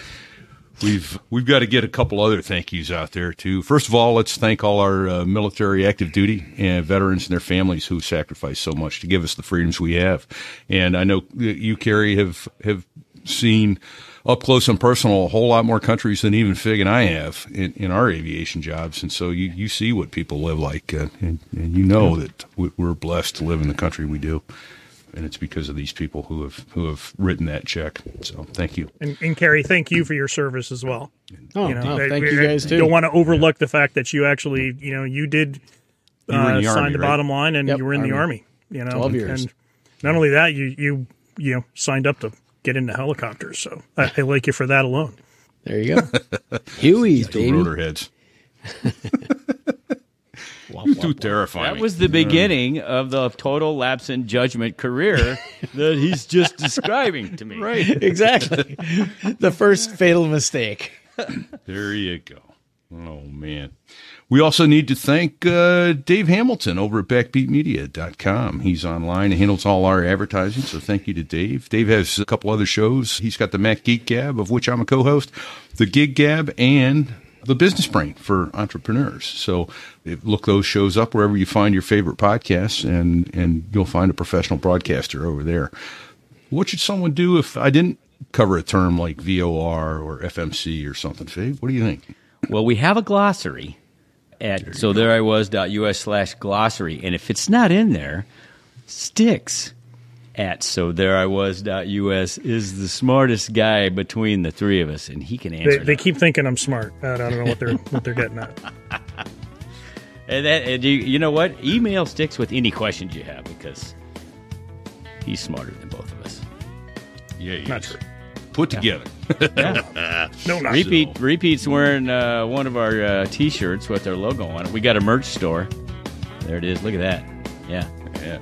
We've we've got to get a couple other thank yous out there too. First of all, let's thank all our uh, military, active duty, and veterans and their families who sacrificed so much to give us the freedoms we have. And I know you, Kerry, have have seen up close and personal a whole lot more countries than even Fig and I have in, in our aviation jobs. And so you, you see what people live like, uh, and, and you know that we're blessed to live in the country we do. And it's because of these people who have who have written that check. So thank you. And, and Kerry, thank you for your service as well. Oh, You know, oh, I- thank I- you guys I too. Don't want to overlook the fact that you actually, you know, you did You were uh, the sign Army, the right? bottom line, and Yep, you were in the Army. army. You know, 12 years. and not only that, you you you know signed up to get into helicopters. So I, I like you for that alone. There you go. Huey's Two baby. rotor heads. Too terrifying. That was the beginning of the total lapse in judgment career that he's just describing to me. Right. Exactly. the first fatal mistake. There you go. Oh, man. We also need to thank uh, Dave Hamilton over at backbeatmedia.com. He's online and handles all our advertising, so thank you to Dave. Dave has a couple other shows. He's got the Mac Geek Gab, of which I'm a co host, the Gig Gab, and the Business Brain for entrepreneurs. So look those shows up wherever you find your favorite podcasts, and, and you'll find a professional broadcaster over there. What should someone do if I didn't cover a term like VOR or FMC or something, Fave? What do you think? Well, we have a glossary at so there I was dot us slash glossary, and if it's not in there, sticks at so there I was dot us is the smartest guy between the three of us, and he can answer. they that. keep thinking I'm smart. I don't know what they're what they're getting at. And that, and you, you know what? Email sticks with any questions you have because he's smarter than both of us. Yeah, he Not is. true. Put together. No, not Repeat, repeat's wearing uh, one of our uh, T-shirts with our logo on it. We got a merch store. There it is. Look at that. Yeah, Yeah.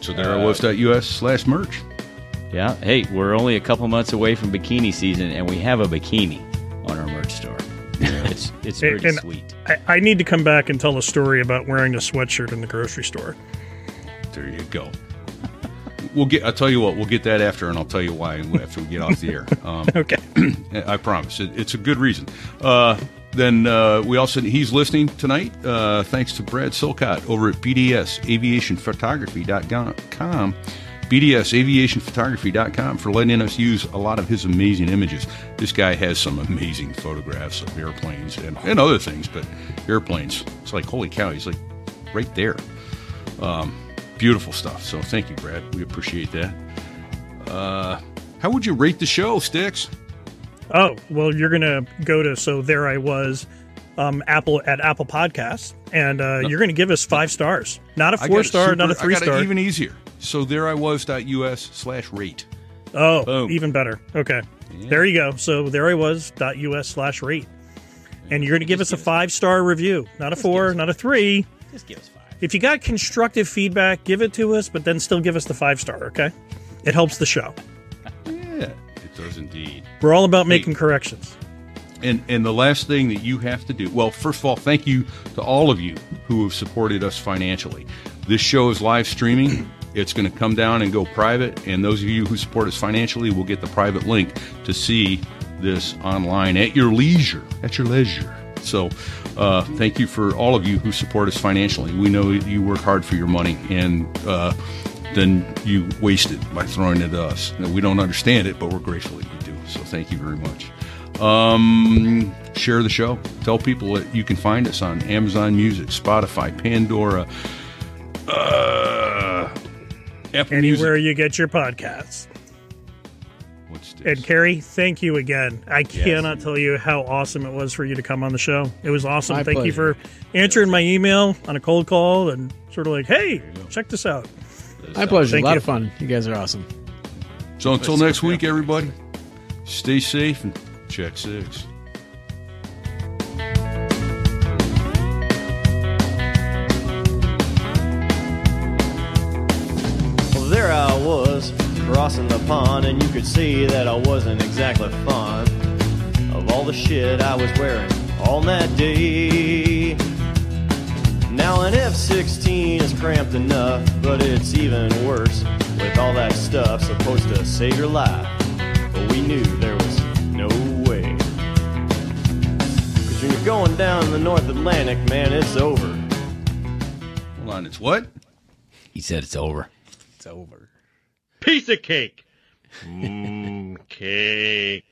So there I was.us slash merch. yeah. Hey, we're only a couple months away from bikini season, and we have a bikini on our merch store. It's it's And- pretty and sweet. I, I need to come back and tell a story about wearing a sweatshirt in the grocery store. There you go. We'll get. I'll tell you what. We'll get that after, and I'll tell you why after we get off the air. Um, Okay. I promise. It, it's a good reason. Uh, then uh, we also he's listening tonight. Uh, thanks to Brad Silcott over at BDS Aviationphotography.com. BDS Aviationphotography.com for letting us use a lot of his amazing images. This guy has some amazing photographs of airplanes and, and other things, but airplanes. It's like holy cow. He's like right there. Um, beautiful stuff. So thank you, Brad. We appreciate that. Uh, how would you rate the show, Sticks? Oh well, you're gonna go to so there I was, um, Apple at Apple Podcasts, and uh, you're gonna give us five stars, not a four star, super- not a three got it star. even easier. So there I was.us slash rate. oh, Boom. even better. Okay, there you go. So there I was dot us slash rate, and you're gonna give us a five star review, not a four, not a three. Just give us five. If you got constructive feedback, give it to us, but then still give us the five star. Okay, it helps the show. Yeah, does indeed. We're all about making corrections. And and the last thing that you have to do, well, first of all, thank you to all of you who have supported us financially. This show is live streaming. It's going to come down and go private, and those of you who support us financially will get the private link to see this online at your leisure. At your leisure. So, uh, thank you for all of you who support us financially. We know you work hard for your money, and uh, then you waste it by throwing it at us. Now, we don't understand it, but we're grateful that you do. So, thank you very much. Um, share the show. Tell people that you can find us on Amazon Music, Spotify, Pandora, uh, Apple Anywhere Music. you get your podcasts. What's this? And Kerry, thank you again. I cannot tell you how awesome it was for you to come on the show. It was awesome. My thank you for answering my email on a cold call and sort of like, hey, check this out. My pleasure. Thank a lot you. of fun. You guys are awesome. So until next week, everybody, stay safe and check six. Well, there I was, crossing the pond, and you could see that I wasn't exactly fond of all the shit I was wearing on that day. Now an F 16 is cramped enough, but it's even worse with all that stuff supposed to save your life. But we knew there was no way. Cause when you're going down the North Atlantic, man, it's over. Hold on, it's what? He said it's over. It's over. Piece of cake. Mmm, cake.